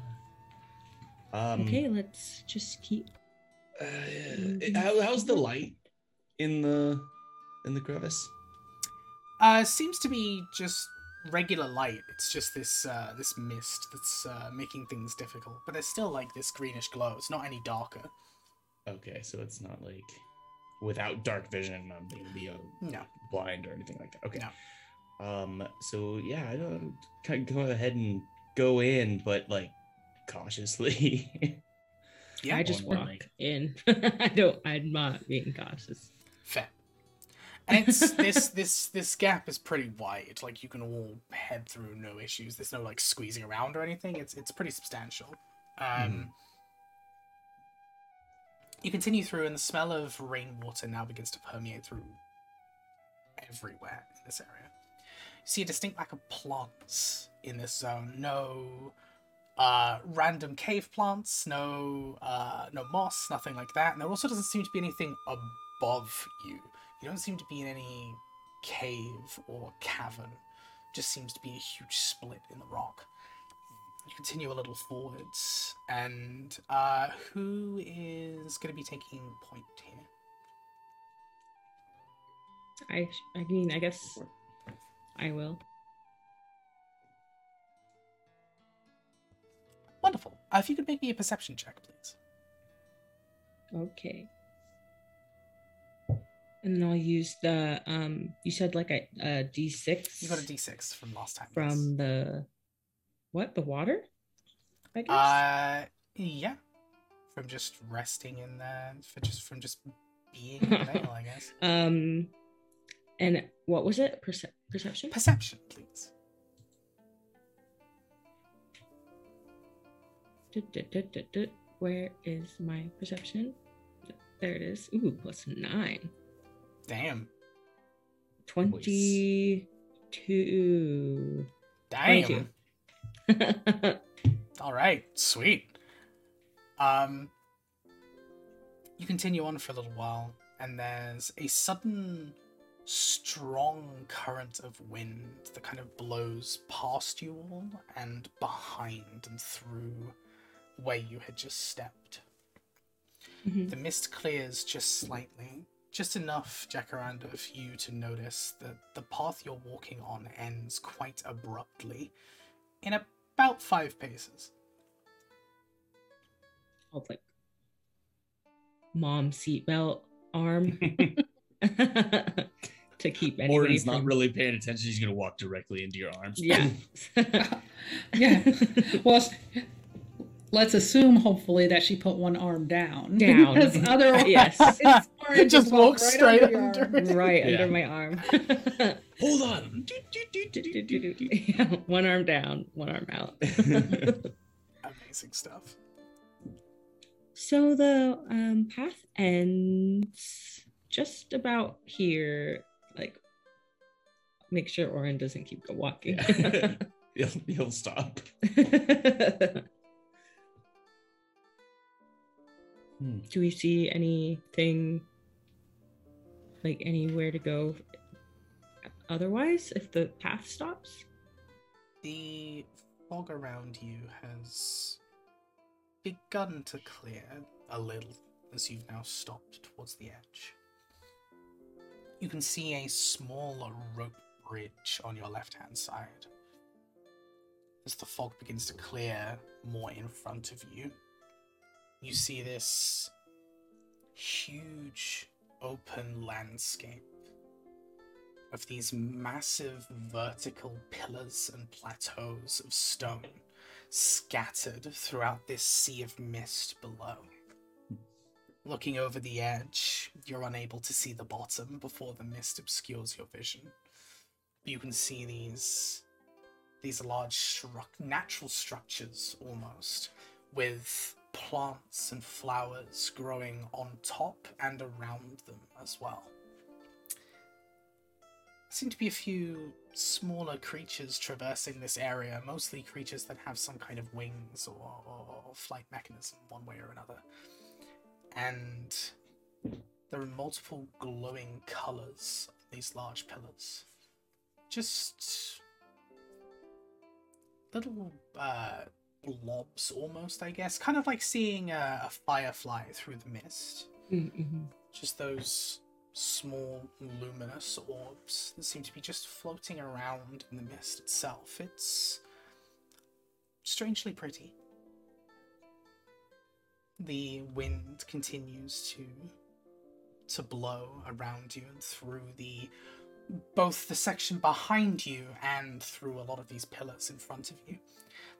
Um, okay, let's just keep. uh, how, how's the light in the in the crevice? Uh, seems to be just regular light. It's just this uh, this mist that's uh, making things difficult. But there's still like this greenish glow. It's not any darker. Okay, so it's not like without dark vision, I'm being be uh, No. blind or anything like that. Okay. No. Um. So yeah, I don't kind of go ahead and go in, but like cautiously. Yeah, I just walk way. in. I don't. I'm not being cautious. fair. And it's this this this gap is pretty wide. Like you can all head through no issues. There's no like squeezing around or anything. It's it's pretty substantial. Um. You continue through, and the smell of rainwater now begins to permeate through everywhere in this area. You see a distinct lack of plants in this zone. No uh, random cave plants, no uh, no moss, nothing like that. And there also doesn't seem to be anything above you. You don't seem to be in any cave or cavern. Just seems to be a huge split in the rock. You continue a little forwards, and uh, who is going to be taking point here? I. I mean, I guess I will. Wonderful. Uh, if you could make me a perception check, please. Okay. And then I'll use the um. You said like a, a d6. You got a d6 from last time. yes. from the what? The water? I guess. Uh, yeah. From just resting in there, for just from just being in the Vale, I guess. um, and what was it? Perce- perception. Perception, please. Where is my perception? There it is. Ooh, plus nine. Damn. 22. Damn. 22. All right, sweet. Um, you continue on for a little while, and there's a sudden, strong current of wind that kind of blows past you all and behind and through where you had just stepped. Mhm. The mist clears just slightly, just enough, Jacaranda, for you to notice that the path you're walking on ends quite abruptly in about five paces. Called like mom seatbelt arm to keep anybody Orin's not really paying attention. He's gonna walk directly into your arms. Yeah. Yeah. Well, s- let's assume, hopefully, that she put one arm down. Down. Because otherwise, Yes. it's Orin Just walk walks straight under your under arm. right Yeah. under my arm. Hold on. Yeah, one arm down, one arm out. Amazing stuff. so the um, path ends just about here. Like, make sure Orin doesn't keep go walking. Yeah. he'll, he'll stop. Hmm. Do we see anything like anywhere to go otherwise if the path stops? The fog around you has begun to clear a little as you've now stopped towards the edge. You can see a small rope bridge on your left hand side. As the fog begins to clear more in front of you, you see this huge open landscape of these massive vertical pillars and plateaus of stone scattered throughout this sea of mist below. Looking over the edge, you're unable to see the bottom before the mist obscures your vision. You can see these these large struc- natural structures almost with plants and flowers growing on top and around them as well There seem to be a few smaller creatures traversing this area, mostly creatures that have some kind of wings or, or, or flight mechanism, one way or another. And there are multiple glowing colors of these large pillars. Just little uh, blobs, almost, I guess. Kind of like seeing a, a firefly through the mist. Mm-hmm. Just those small luminous orbs that seem to be just floating around in the mist itself. It's strangely pretty. The wind continues to to blow around you and through the both the section behind you and through a lot of these pillars in front of you.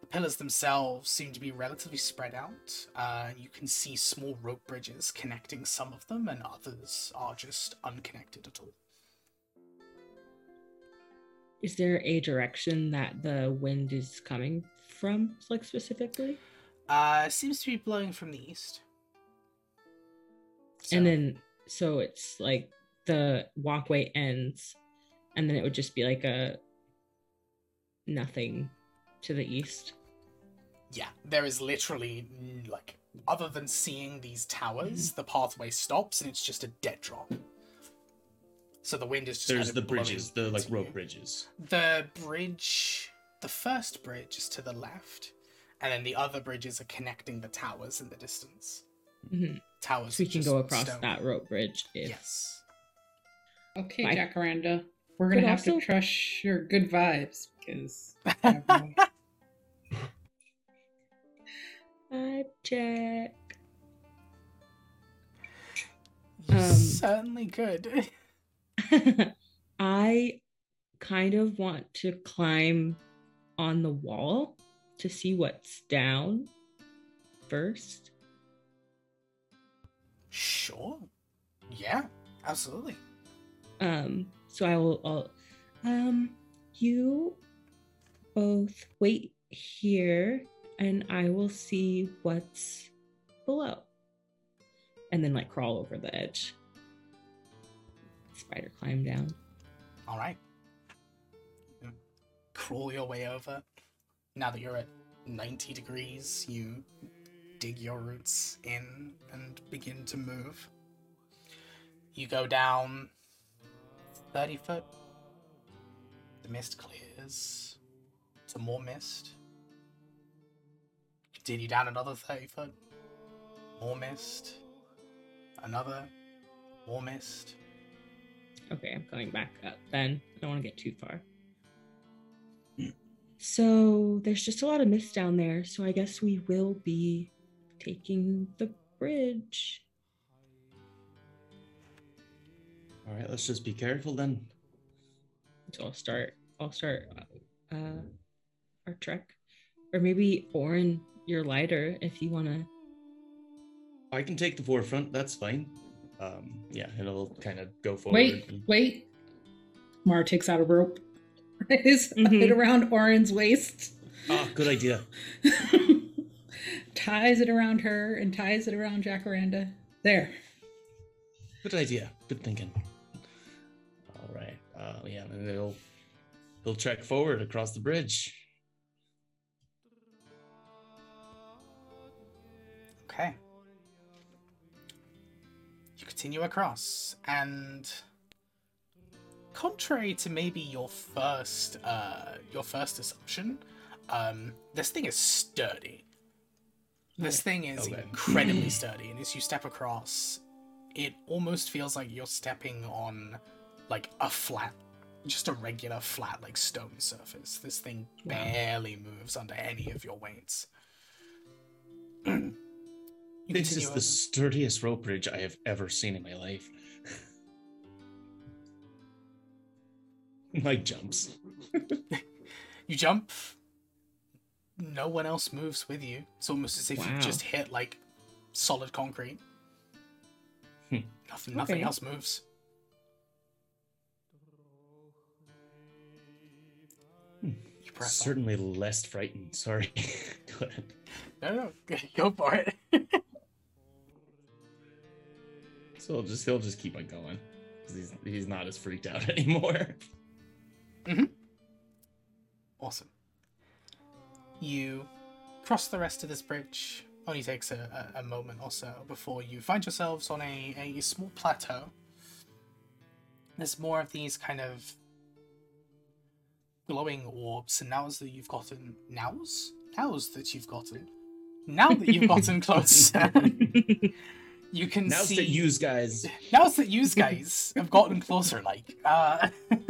The pillars themselves seem to be relatively spread out. Uh, you can see small rope bridges connecting some of them, and others are just unconnected at all. Is there a direction that the wind is coming from, like specifically? Uh, seems to be blowing from the east. And then, so it's like the walkway ends, and then it would just be like a nothing to the east. Yeah, there is literally mm, like other than seeing these towers, the pathway stops and it's just a dead drop. So the wind is just There's kind the of blowing bridges, the like rope you. bridges. The bridge, the first bridge is to the left, and then the other bridges are connecting the towers in the distance. hmm Towers. So we can go across stone. that rope bridge if Yes. Okay, Bye. Jacaranda. We're gonna But have also- to trust your good vibes because I check. You Um, certainly could. I kind of want to climb on the wall to see what's down first. Sure. Yeah, absolutely. Um, so I will. I'll, um, you both wait here, and I will see what's below. And then like crawl over the edge. Spider climb down. All right. Crawl your way over. Now that you're at 90 degrees, you dig your roots in and begin to move. You go down 30 foot. The mist clears to more mist. Continue down another 30 foot. More mist. Another. More mist. Okay, I'm going back up then. I don't want to get too far. So there's just a lot of mist down there. So I guess we will be taking the bridge. All right, let's just be careful then. So I'll start. I'll start uh, our trek, or maybe Orin, your lighter, if you wanna. I can take the forefront. That's fine. Um, yeah, it'll kind of go forward. Wait, and- wait. Mara takes out a rope. Is Mhm. it around Orin's waist? Ah, good idea. ties it around her and ties it around Jacaranda. There. Good idea. Good thinking. All right. Uh, yeah, and they'll they'll trek forward across the bridge. Continue across, and contrary to maybe your first uh, your first assumption, um, this thing is sturdy. This thing is Okay. incredibly sturdy, and as you step across, it almost feels like you're stepping on like a flat, just a regular flat like stone surface. This thing barely moves under any of your weights. You This continue is the sturdiest rope bridge I have ever seen in my life. Mike jumps. You jump. No one else moves with you. It's almost as if you just hit like solid concrete. Hmm. Nothing. Nothing Okay. else moves. Hmm. You press on. Certainly less frightened. Sorry. Go ahead. No, no, go for it. So he'll just he'll just keep on going. 'Cause He's he's not as freaked out anymore. Mm-hmm. awesome. You cross the rest of this bridge. Only takes a, a, a moment or so before you find yourselves on a, a small plateau. There's more of these kind of glowing orbs, and nows that you've gotten nows? Nows that you've gotten. Now that you've gotten closer, you can Now's see to use guys. Nows that you guys have gotten closer, like uh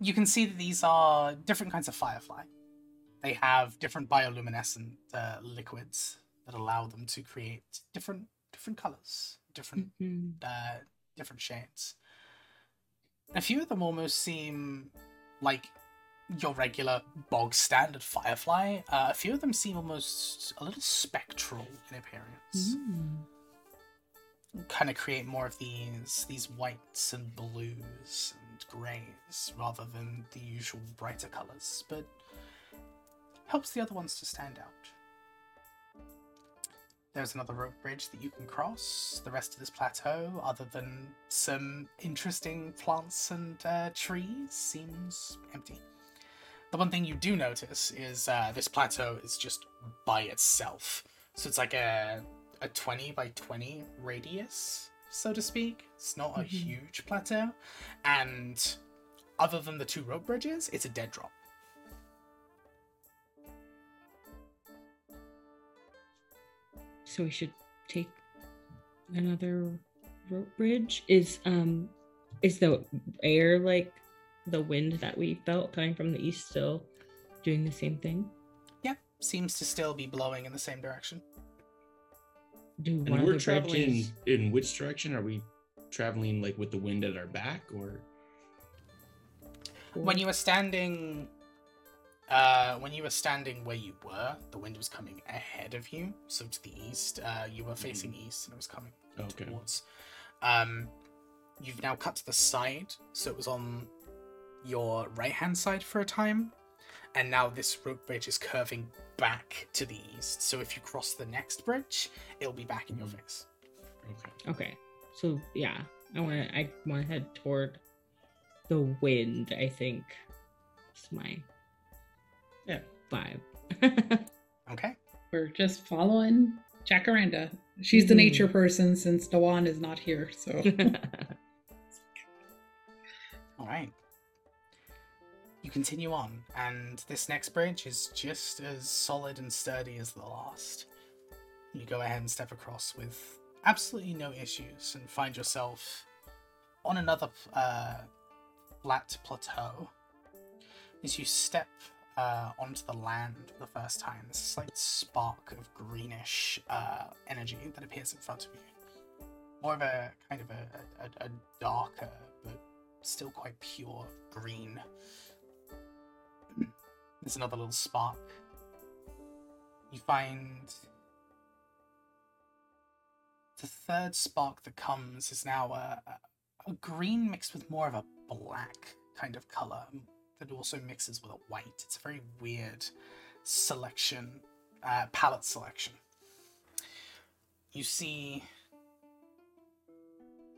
you can see that these are different kinds of firefly. They have different bioluminescent uh, liquids that allow them to create different different colors, different Mhm. uh, different shades. A few of them almost seem like your regular bog standard firefly. Uh, a few of them seem almost a little spectral in appearance Mm. kind of create more of these these whites and blues and greys rather than the usual brighter colors, but helps the other ones to stand out. There's another rope bridge that you can cross. The rest of this plateau, other than some interesting plants and uh, trees, seems empty. The one thing you do notice is uh, this plateau is just by itself. So it's like a a 20 by 20 radius, so to speak. It's not a Mhm. huge plateau. And other than the two rope bridges, it's a dead drop. So we should take another rope bridge. Is um is the air like the wind that we felt coming from the east still doing the same thing? Yep, seems to still be blowing in the same direction. Do one And we're traveling bridges- in which direction? Are we traveling like with the wind at our back or When you were standing uh, when you were standing where you were, the wind was coming ahead of you, so to the east. Uh, you were facing east, and it was coming Okay. towards. Um, you've now cut to the side, so it was on your right hand side for a time, and now this rope bridge is curving back to the east. So if you cross the next bridge, it'll be back in your Mhm. face. Okay. Okay. So yeah, I want to. I want to head toward the wind. I think it's my Yeah. vibe. Okay. We're just following Jacaranda. She's the Mhm. nature person since Dewan is not here, so All right. You continue on, and this next bridge is just as solid and sturdy as the last. You go ahead and step across with absolutely no issues and find yourself on another uh, flat plateau. As you step uh, onto the land for the first time, there's a slight spark of greenish uh, energy that appears in front of you. More of a kind of a, a, a darker but still quite pure green. There's another little spark. You find the third spark that comes is now a, a, green mixed with more of a black kind of color that also mixes with a white. It's a very weird selection, uh, palette selection. You see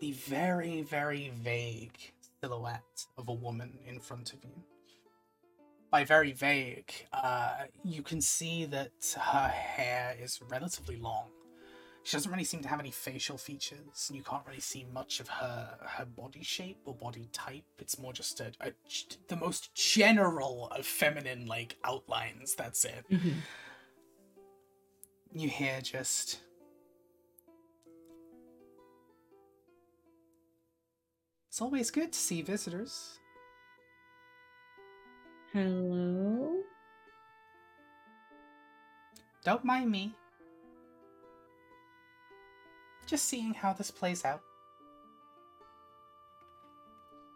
the very, very vague silhouette of a woman in front of you. By very vague, uh, you can see that her hair is relatively long. She doesn't really seem to have any facial features, and you can't really see much of her her body shape or body type. It's more just a, a the most general of feminine like outlines. That's it. Mhm. You hear just It's always good to see visitors. Hello. Don't mind me. Just seeing how this plays out.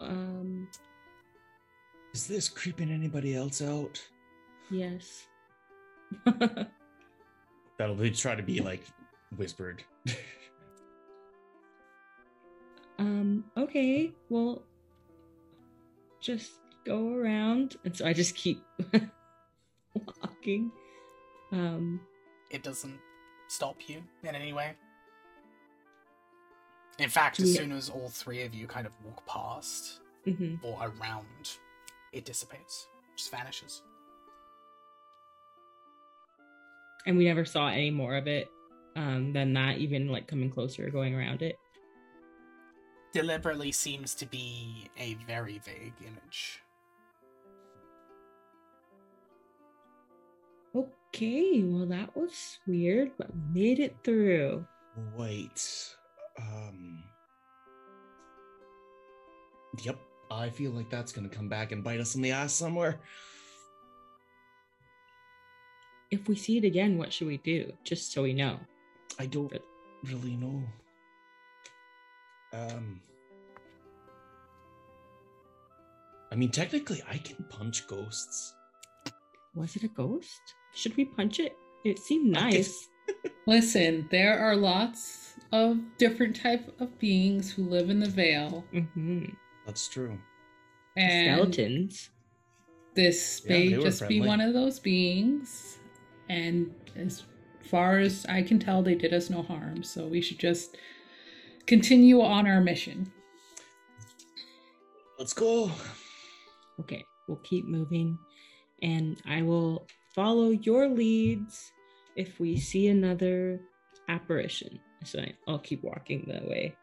Um. Is this creeping anybody else out? Yes. That'll be try to be like whispered. um. Okay. Well. Just go around, and so I just keep walking. Um. It doesn't stop you in any way. In fact, as we- soon as all three of you kind of walk past mhm. or around, it dissipates, just vanishes. And we never saw any more of it. Um. Than that, even like coming closer, or going around it. Deliberately seems to be a very vague image. Okay. Well, that was weird, but we made it through. Wait. Um. Yep. I feel like that's gonna come back and bite us in the ass somewhere. If we see it again, what should we do? Just so we know. I don't really know. Um. I mean, technically, I can punch ghosts. Was it a ghost? Should we punch it? It seemed nice. listen, there are lots of different type of beings who live in the Vale, hmm That's true. and Skeletons. this may they were just be one of those beings. And as far as I can tell, they did us no harm, so we should just continue on our mission. Let's go. Okay, we'll keep moving, and I will follow your leads if we see another apparition. So I- I'll keep walking that way.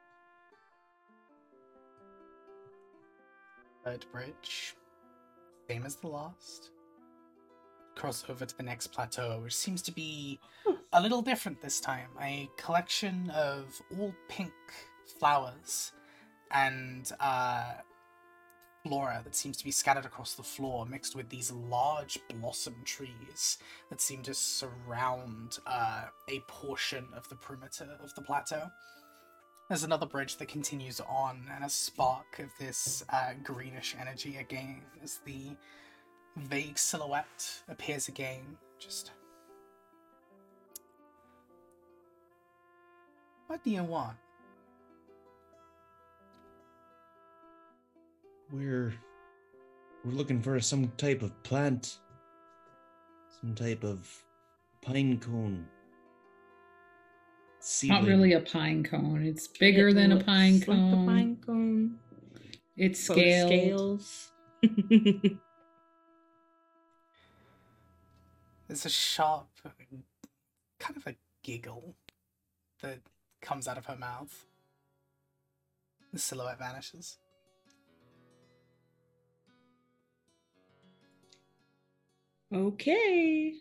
Third bridge, same as the last. Cross over to the next plateau, which seems to be a little different this time. A collection of all pink flowers and uh, flora that seems to be scattered across the floor, mixed with these large blossom trees that seem to surround uh, a portion of the perimeter of the plateau. There's another bridge that continues on, and a spark of this uh, greenish energy again as the vague silhouette appears again. Just. What do you want? We're we're looking for some type of plant. Some type of pine cone. Not really a pine cone. It's bigger It than a looks pine like cone. a pine cone. It's but scaled. scales. There's a sharp, kind of a giggle that comes out of her mouth. The silhouette vanishes. Okay.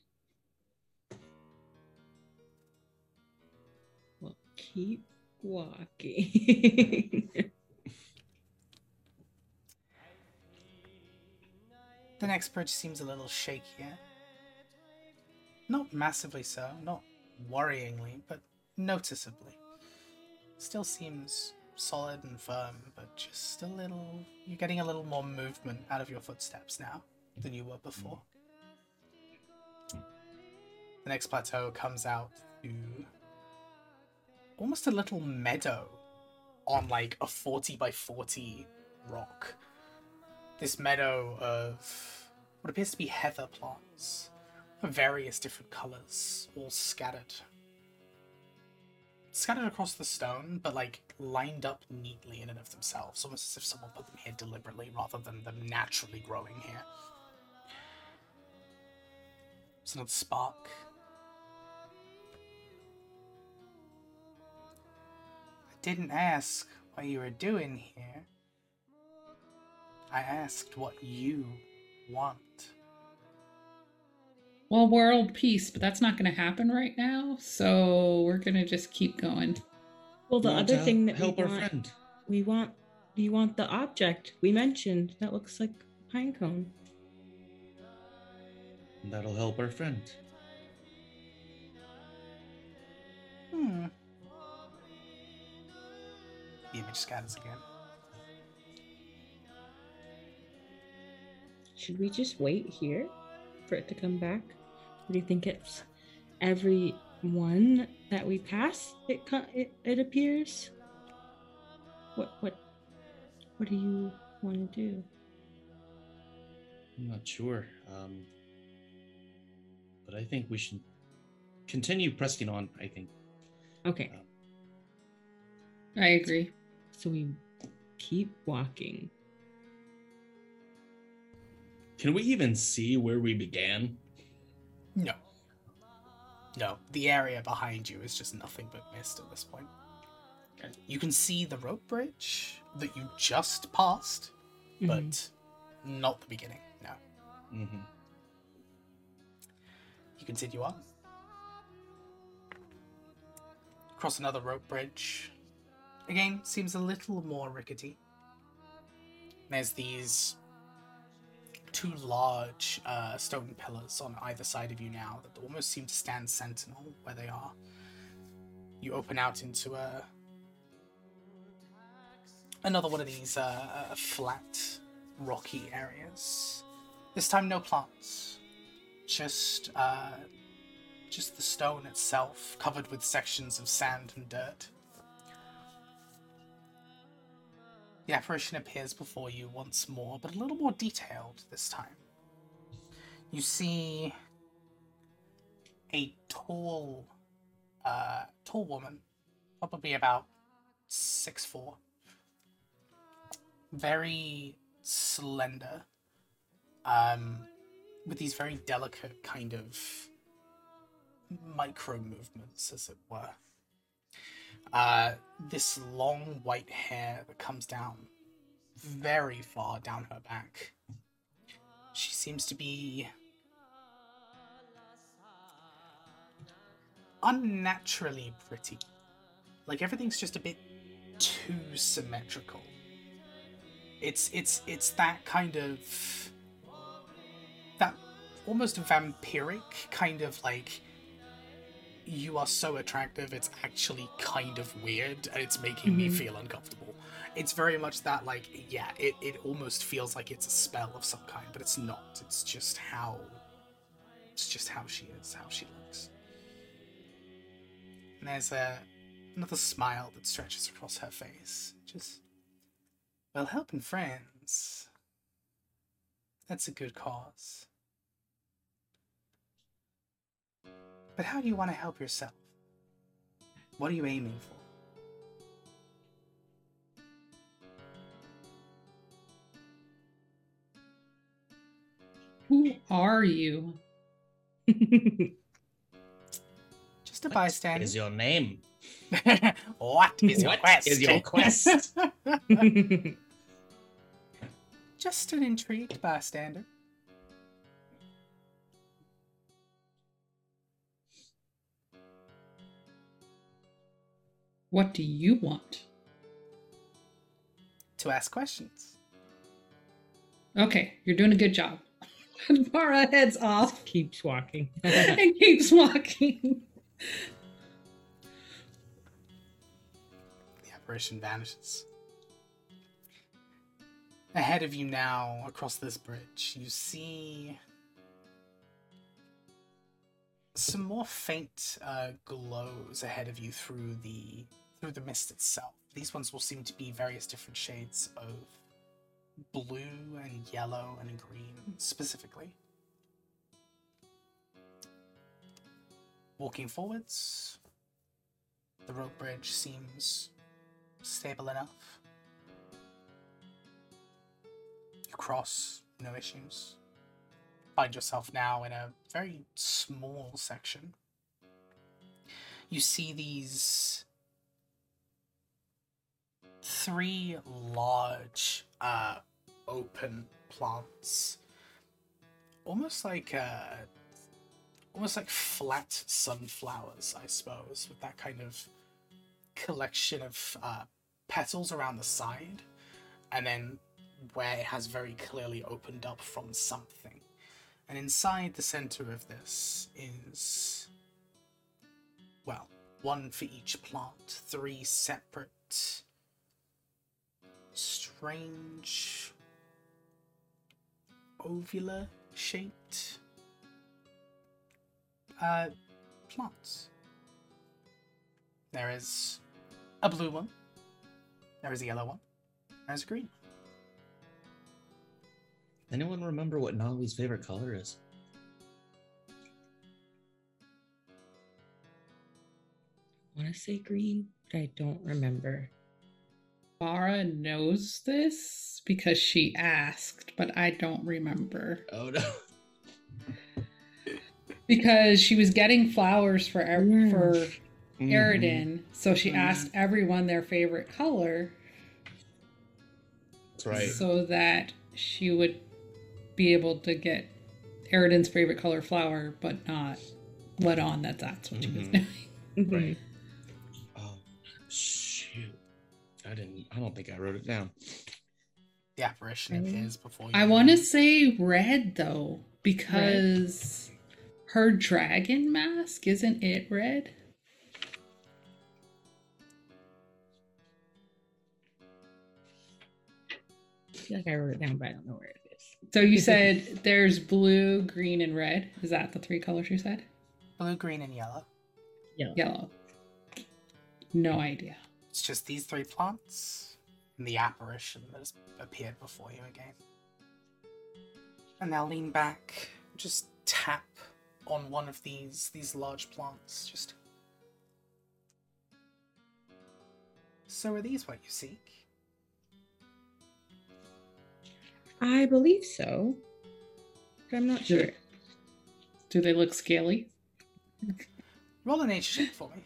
Well, keep walking. The next bridge seems a little shakier. Not massively so, not worryingly, but noticeably. Still seems solid and firm, but just a little. You're getting a little more movement out of your footsteps now than you were before. The next plateau comes out to almost a little meadow on like a 40 by 40 rock this meadow of what appears to be heather plants of various different colors, all scattered. Scattered across the stone, but like lined up neatly in and of themselves, almost as if someone put them here deliberately rather than them naturally growing here. There's another spark. Didn't ask what you were doing here. I asked what you want. Well, world peace, but that's not going to happen right now. So we're going to just keep going. well, the other thing that help we our want, friend. we want, we want the object we mentioned that looks like a pine cone. That'll help our friend. Hmm. The image scatters again. Should we just wait here for it to come back? Or do you think it's every one that we pass it co- it, it appears? What what what do you want to do? I'm not sure. Um, but I think we should continue pressing on. I think. Okay, I agree. So we keep walking. Can we even see where we began? No. No, the area behind you is just nothing but mist at this point. You can see the rope bridge that you just passed, but Mhm. not the beginning. No. Mm-hmm. You continue on. Cross another rope bridge. Again, seems a little more rickety. There's these two large uh, stone pillars on either side of you now that almost seem to stand sentinel where they are. You open out into a another one of these uh, uh, flat, rocky areas. This time, no plants, just uh, just the stone itself, covered with sections of sand and dirt. The apparition appears before you once more, but a little more detailed this time. You see a tall, uh, tall woman, probably about six four, very slender, um, with these very delicate kind of micro movements, as it were. Uh, this long white hair that comes down very far down her back. She seems to be unnaturally pretty. Like everything's just a bit too symmetrical. It's it's it's that kind of that almost vampiric kind of like you are so attractive it's actually kind of weird and it's making me Mhm. feel uncomfortable. It's very much that like yeah it, it almost feels like it's a spell of some kind but it's not. It's just how it's just how she is how she looks. And there's a another smile that stretches across her face just well helping friends. That's a good cause But how do you want to help yourself? What are you aiming for? Who are you? Just a What bystander. is your name? what is your What quest? is your quest? Just an intrigued bystander. What do you want? To ask questions. Okay, you're doing a good job. Mara heads off Keeps walking. and keeps walking. The apparition vanishes. Ahead of you now, across this bridge, you see some more faint uh, glows ahead of you through the through the mist itself. These ones will seem to be various different shades of blue and yellow and green, specifically. Walking forwards, the rope bridge seems stable enough. You cross, no issues. Find yourself now in a very small section. You see these three large uh, open plants, almost like uh, almost like flat sunflowers, I suppose, with that kind of collection of uh, petals around the side, and then where it has very clearly opened up from something. And inside the center of this is, well, one for each plant, three separate, strange, ovular shaped uh, plants. There is a blue one. There is a yellow one. There's a green one. Anyone remember what Nolly's favorite color is? I want to say green, but I don't remember. Mara knows this because she asked, but I don't remember. Oh no. Because she was getting flowers for ev- Mm. for Mhm. Eridan, so she Mhm. asked everyone their favorite color That's right. so that she would be able to get Eridan's favorite color flower, but not let on that that's what she was Mhm. doing. Mhm. Right. Oh shoot. I didn't I don't think I wrote it down. The apparition Really? appears before you. I want to say red though, because her dragon mask isn't it red? I feel like I wrote it down, but I don't know where it is. So you said there's blue, green, and red. Is that the three colors you said? blue, green, and yellow. Yellow. Yellow. No idea. It's just these three plants and the apparition that has appeared before you again. And now lean back, just tap on one of these these large plants. Just. So are these what you seek? I believe so, but I'm not sure. do they look scaly? Roll a nature check for me.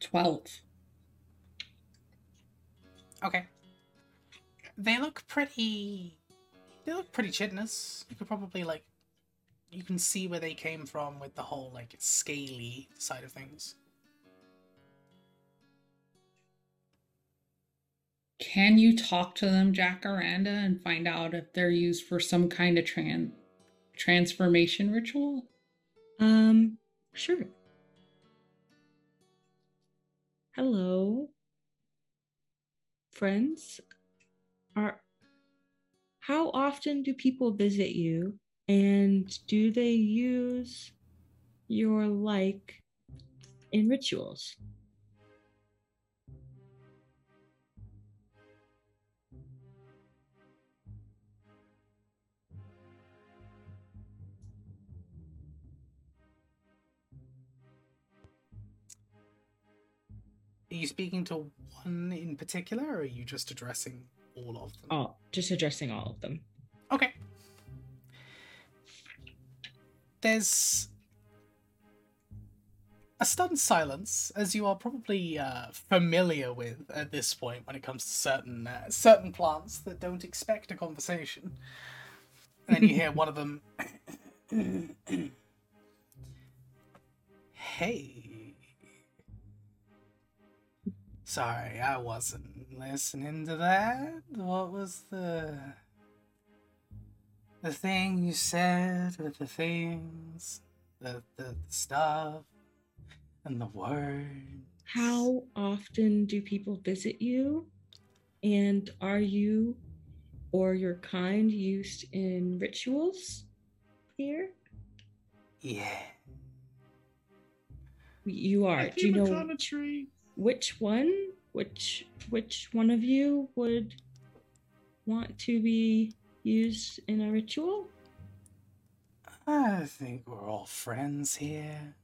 Twelve. Okay. They look pretty. They look pretty chitinous. You could probably like. You can see where they came from with the whole like scaly side of things. Can you talk to them, Jacaranda, and find out if they're used for some kind of tran- transformation ritual? Um, sure. Hello, friends. Are how often do people visit you, and do they use your like in rituals? Are you speaking to one in particular, or are you just addressing all of them? Oh, just addressing all of them. There's a stunned silence, as you are probably uh, familiar with at this point when it comes to certain uh, certain plants that don't expect a conversation. And then you hear one of them. hey. Sorry, I wasn't listening to that. What was the the thing you said with the things, the the stuff, and the words? How often do people visit you? And are you or your kind used in rituals here? Yeah. You are. Do you know upon a tree. which one? Which which one of you would want to be used in a ritual? I think we're all friends here.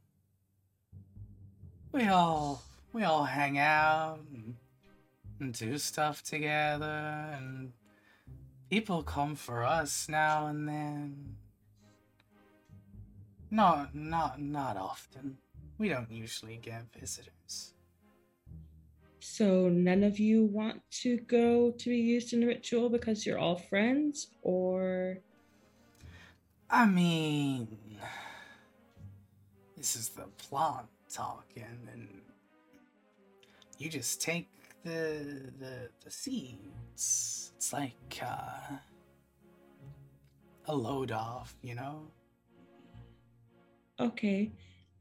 We all we all hang out and, and do stuff together and people come for us now and then. Not not not often. We don't usually get visitors. So none of you want to go to be used in a ritual because you're all friends, or I mean, this is the plant talking, and you just take the the the seeds. It's like uh, a load off, you know. okay.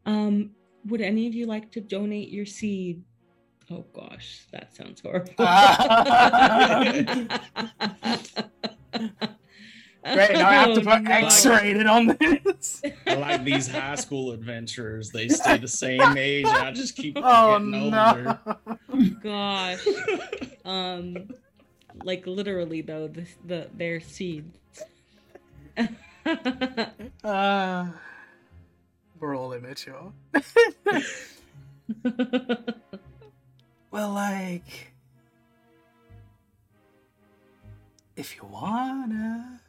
Um, would any of you like to donate your seed? Oh gosh, that sounds horrible. Great. Now I have to Oh, put. X-rated on this. I like these high school adventurers. They stay the same age. and I just keep going. Oh getting no. older. Gosh. Um, like literally though, the, the their seeds. Uh, we're all immature. Well, like, if you wanna,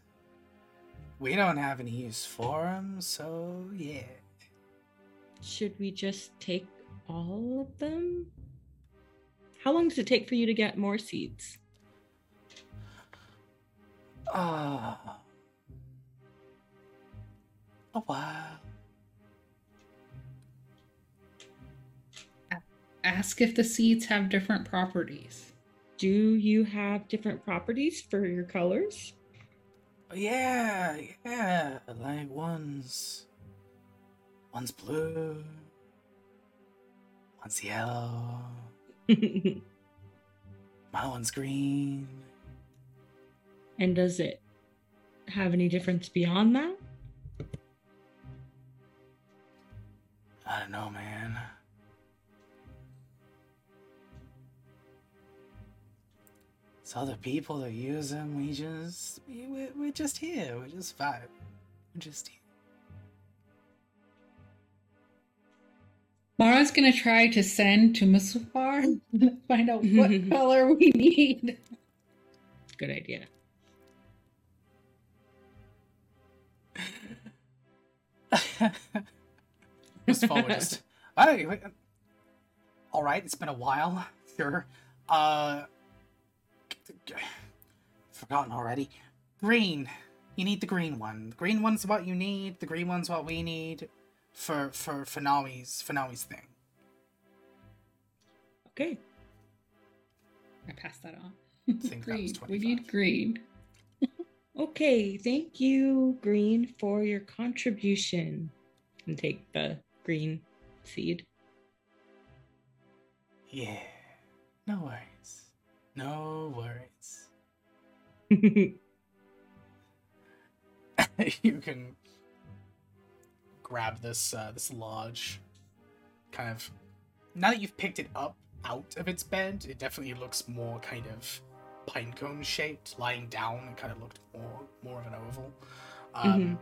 we don't have any use for them, so yeah. Should we just take all of them? How long does it take for you to get more seeds? Ah, a while. Ask if the seeds have different properties. Do you have different properties for your colors? Yeah, yeah. Like one's, one's blue, one's yellow, and my one's green. And does it have any difference beyond that? I don't know, man. It's other people that use them. We just, we, we're, we're just here. We're just vibe. We're just here. Mara's gonna try to send to Musafar find out what color we need. Good idea. just forward, just. all right, it's been a while. Sure. Uh, forgotten already. Green. You need the green one. The green one's what you need. The green one's what we need for for for Nawi's for Nawi's thing. Okay. I passed that on. think that was green. We need green. Okay, thank you, Green, for your contribution. And take the green seed. Yeah. No worries. No worries. you can grab this uh, this large kind of now that you've picked it up out of its bed it definitely looks more kind of pinecone shaped lying down it kind of looked more more of an oval um,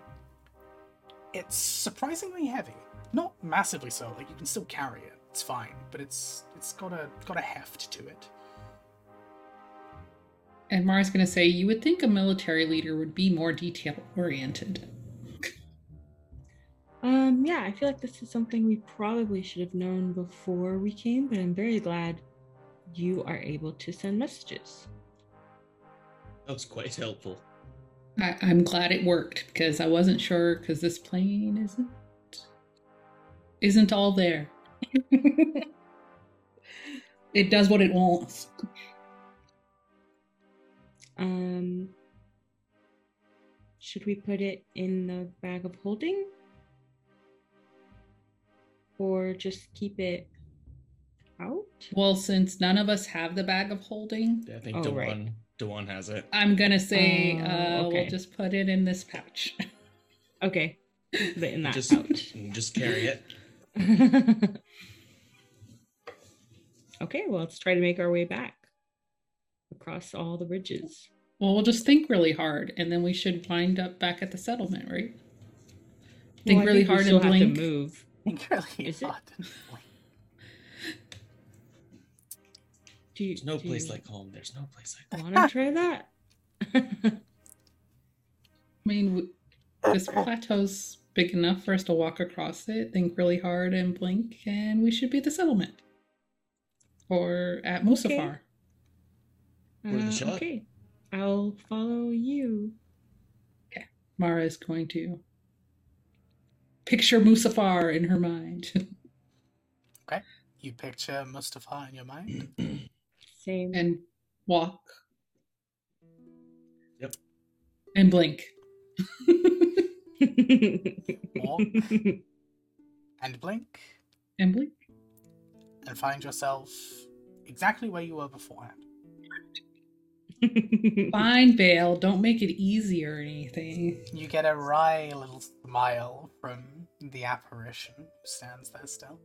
it's surprisingly heavy not massively so like you can still carry it It's fine, but it's it's got a got a heft to it. And Mara's going to say, You would think a military leader would be more detail oriented. Um, yeah, I feel like this is something we probably should have known before we came, but I'm very glad you are able to send messages. That was quite helpful. I, I'm glad it worked because I wasn't sure because this plane isn't isn't all there. it does what it wants. Um, should we put it in the bag of holding? Or just keep it out? Well, since none of us have the bag of holding, Yeah, I think Oh, Dewan right. Dewan has it. I'm gonna say Oh, uh, okay. we'll just put it in this pouch. Okay. Put it in that Just pouch. just carry it. okay, well, let's try to make our way back across all the bridges. Well, we'll just think really hard, and then we should wind up back at the settlement, right? Think Well, really we hard still and have blink. to move. think really Is it? hard. Do you, There's no place you like home. There's no place like home. Want to try that? I mean, this plateau's big enough for us to walk across it, think really hard, and blink, and we should be at the settlement. Or at Musafar. Worth a Uh, shot. okay, I'll follow you. Okay, Mara is going to picture Musafar in her mind okay, You picture Musafar in your mind. Same. and walk Yep. and blink. Walk and blink and blink. and find yourself exactly where you were beforehand. Fine, Vale. Don't make it easy or anything. You get a wry little smile from the apparition who stands there still.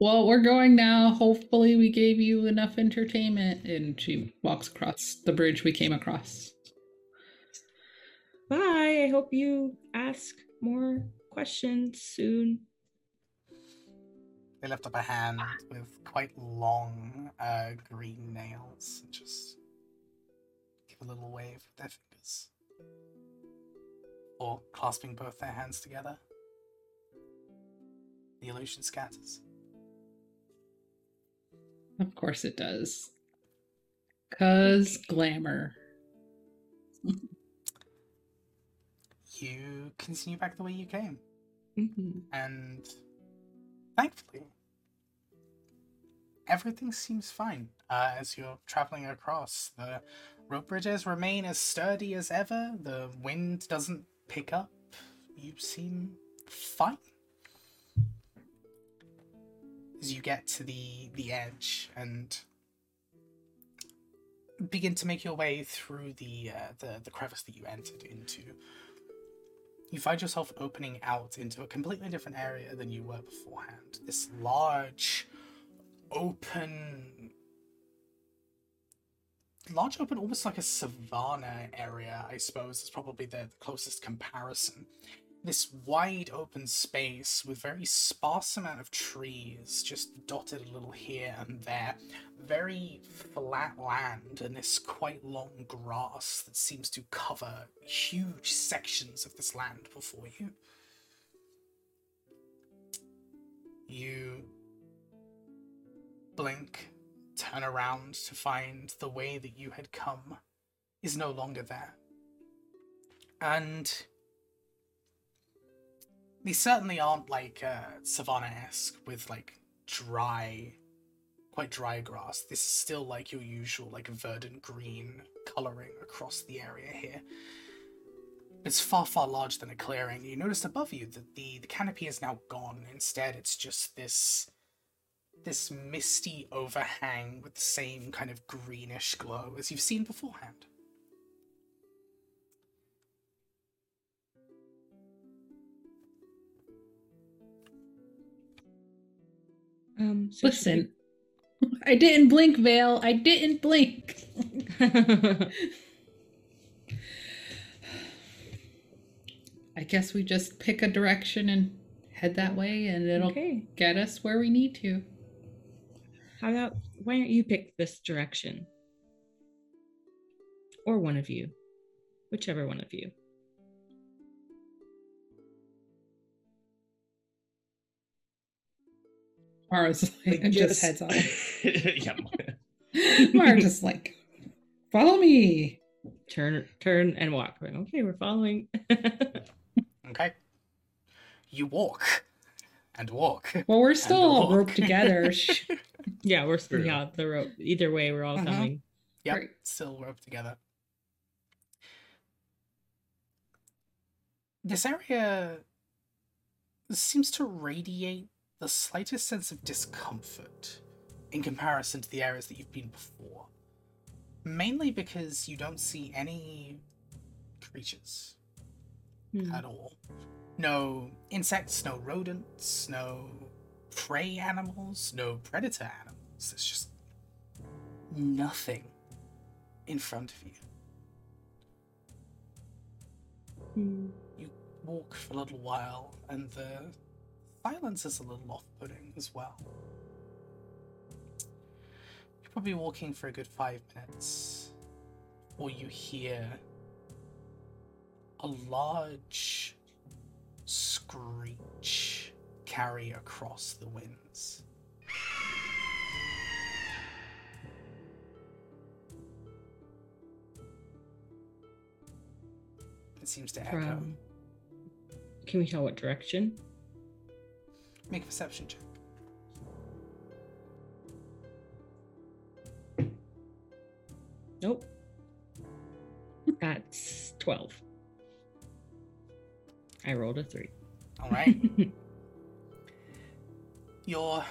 Well, we're going now. Hopefully, we gave you enough entertainment. And she walks across the bridge we came across. Bye. I hope you ask more questions soon. They lift up a hand with quite long uh, green nails and just give a little wave with their fingers. Or clasping both their hands together. The illusion scatters. Of course, it does. Cause glamour. You continue back the way you came. Mhm. and thankfully everything seems fine uh, as you're traveling across. The rope bridges remain as sturdy as ever. The wind doesn't pick up. You seem fine. As you get to the the edge and begin to make your way through the uh, the, the crevice that you entered into you find yourself opening out into a completely different area than you were beforehand. This large, open, large, open, almost like a savanna area, I suppose, is probably the, the closest comparison. This wide open space with very sparse amount of trees, just dotted a little here and there. Very flat land and this quite long grass that seems to cover huge sections of this land before you. You blink, turn around to find the way that you had come is no longer there. And these certainly aren't like uh, savannah-esque with like dry, quite dry grass. This is still like your usual like verdant green coloring across the area here. It's far, far larger than a clearing. You notice above you that the, the canopy is now gone. Instead, it's just this this misty overhang with the same kind of greenish glow as you've seen beforehand. Um, so Listen, I didn't blink, Vale. I didn't blink. I guess we just pick a direction and head that way, and it'll Okay. get us where we need to. How about why don't you pick this direction? Or one of you. Whichever one of you. Mara's like, I just guess- heads off. yeah. Mara just like, follow me. Turn turn and walk. Like, Okay, we're following. Okay. You walk and walk. Well, we're still all walk. roped together. Yeah, we're True. yeah, the rope. Either way, we're all Mhm. coming. Yep, Great. still roped together. This area seems to radiate the slightest sense of discomfort in comparison to the areas that you've been before. Mainly because you don't see any creatures Hmm. at all. No insects, no rodents, no prey animals, no predator animals. There's just nothing in front of you. Hmm. You walk for a little while, and the silence is a little off putting as well. You're probably walking for a good five minutes, or you hear a large screech carry across the winds. It seems to echo. From can we tell what direction? Make a perception check. Nope. That's twelve. I rolled a three. All right. You're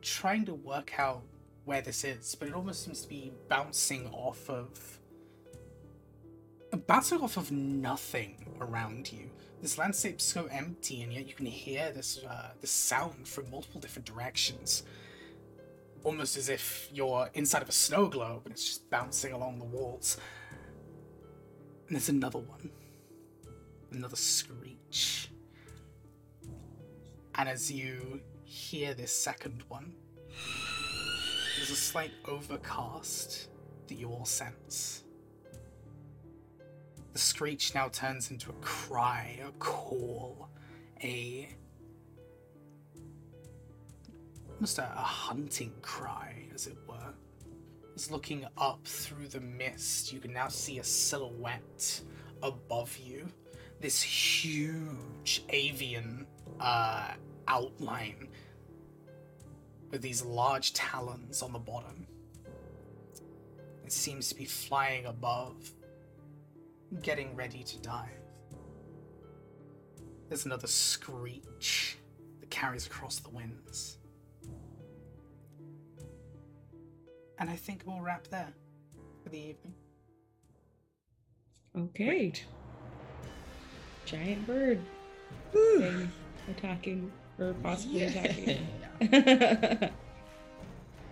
trying to work out where this is, but it almost seems to be bouncing off of bouncing off of nothing around you. This landscape's so empty, and yet you can hear this uh, this sound from multiple different directions, almost as if you're inside of a snow globe and it's just bouncing along the walls. And there's another one, another screech. And as you hear this second one, there's a slight overcast that you all sense. The screech now turns into a cry, a call, a almost a, a hunting cry, as it were. It's looking up through the mist, you can now see a silhouette above you. This huge avian uh, outline with these large talons on the bottom. It seems to be flying above, getting ready to dive. There's another screech that carries across the winds. And I think we'll wrap there for the evening. Okay. Giant bird thing attacking or possibly attacking.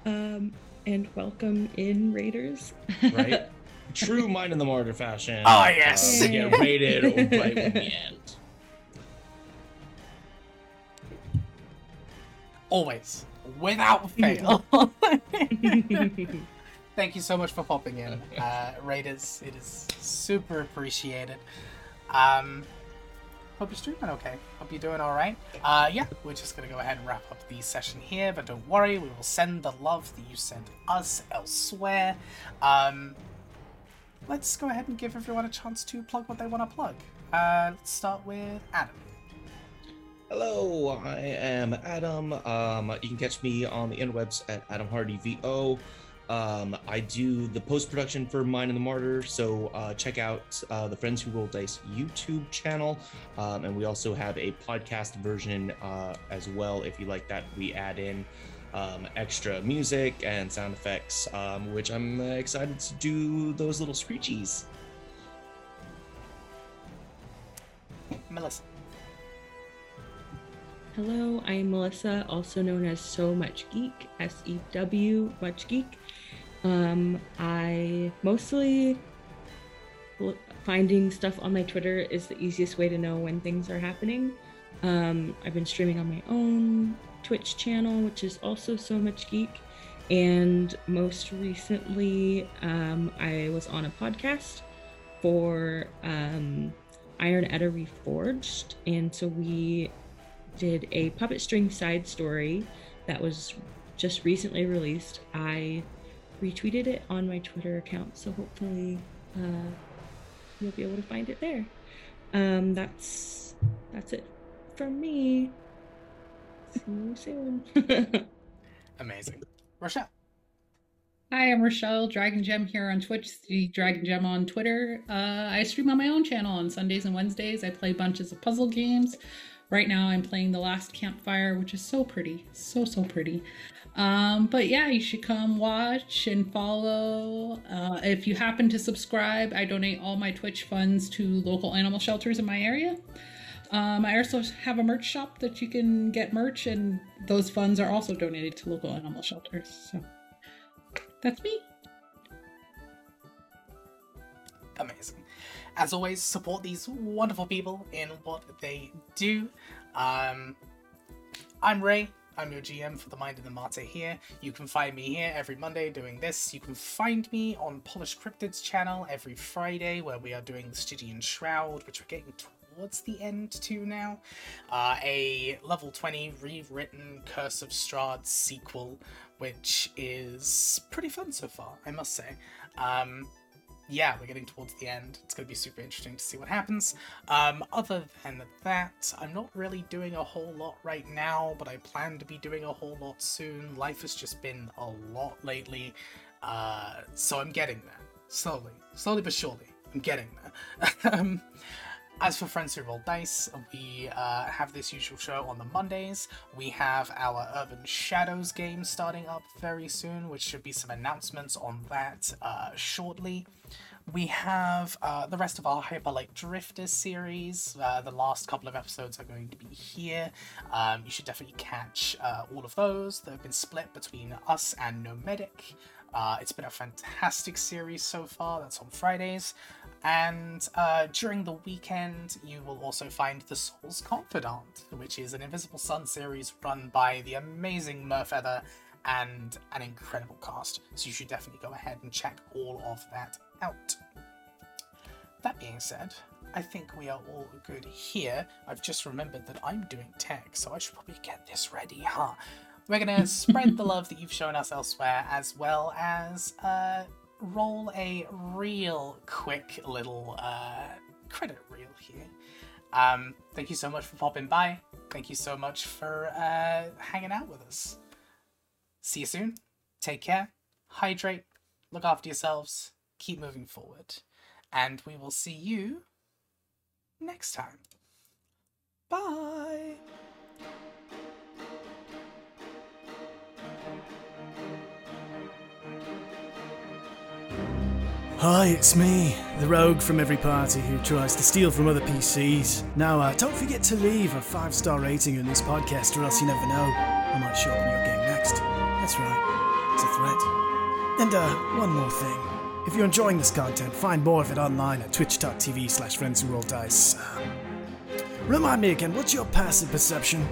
um, and welcome in Raiders. right? True mind in the martyr fashion. Ah, yes. Uh, get raided right in the end. Always, without fail. Thank you so much for popping in, uh, Raiders. It is super appreciated. Um, hope you're streaming okay. Hope you're doing all right. Uh, yeah, we're just gonna go ahead and wrap up the session here, but don't worry, we will send the love that you sent us elsewhere. Um, let's go ahead and give everyone a chance to plug what they want to plug. Uh, let's start with Adam. Hello, I am Adam. Um, you can catch me on the interwebs at Adam Hardy VO. Um, I do the post production for Mind and the Martyr, so uh, check out uh, the Friends Who Roll Dice YouTube channel. Um, and we also have a podcast version uh, as well. If you like that, we add in um, extra music and sound effects, um, which I'm uh, excited to do those little screechies. Melissa. Hello, I am Melissa, also known as So Much Geek, S E W Much Geek. Um, I mostly finding stuff on my Twitter is the easiest way to know when things are happening. Um, I've been streaming on my own Twitch channel, which is also so much geek. And most recently, um, I was on a podcast for um, Iron Edda Reforged. And so we did a puppet string side story that was just recently released. I retweeted it on my Twitter account, so hopefully uh, you'll be able to find it there. Um, that's that's it from me. See you soon. Amazing. Rochelle. Hi, I'm Rochelle Dragon Gem here on Twitch, the Dragon Gem on Twitter. Uh, I stream on my own channel on Sundays and Wednesdays. I play bunches of puzzle games. Right now, I'm playing The Last Campfire, which is so pretty, so so pretty. Um, but yeah, you should come watch and follow. Uh, if you happen to subscribe, I donate all my Twitch funds to local animal shelters in my area. Um, I also have a merch shop that you can get merch, and those funds are also donated to local animal shelters. So that's me. Amazing. As always, support these wonderful people in what they do. Um, I'm Ray. I'm your GM for the Mind and the Martyr here. You can find me here every Monday doing this. You can find me on Polish Cryptids channel every Friday where we are doing the Stygian Shroud, which we're getting towards the end to now. Uh, a level 20 rewritten Curse of Strahd sequel, which is pretty fun so far, I must say. Um, yeah, we're getting towards the end. It's going to be super interesting to see what happens. Um, other than that, I'm not really doing a whole lot right now, but I plan to be doing a whole lot soon. Life has just been a lot lately, uh, so I'm getting there. Slowly. Slowly but surely. I'm getting there. um, as for Friends Who Roll Dice, we uh, have this usual show on the Mondays. We have our Urban Shadows game starting up very soon, which should be some announcements on that uh, shortly. We have uh, the rest of our Hyperlight Drifter series. Uh, the last couple of episodes are going to be here. Um, you should definitely catch uh, all of those. They've been split between us and Nomadic. Uh, it's been a fantastic series so far. That's on Fridays. And uh, during the weekend, you will also find The Soul's Confidant, which is an Invisible Sun series run by the amazing Murfeather and an incredible cast. So you should definitely go ahead and check all of that out. That being said, I think we are all good here. I've just remembered that I'm doing tech, so I should probably get this ready, huh? We're gonna spread the love that you've shown us elsewhere, as well as uh, roll a real quick little uh, credit reel here. Um, thank you so much for popping by. Thank you so much for uh, hanging out with us. See you soon. Take care. Hydrate. Look after yourselves. Keep moving forward. And we will see you next time. Bye. Hi, it's me, the rogue from every party who tries to steal from other PCs. Now, uh, don't forget to leave a five star rating on this podcast, or else you never know. I might show up in your game next. That's right, it's a threat. And, uh, one more thing. If you're enjoying this content, find more of it online at twitch.tv slash friends who roll dice. Um, remind me again, what's your passive perception?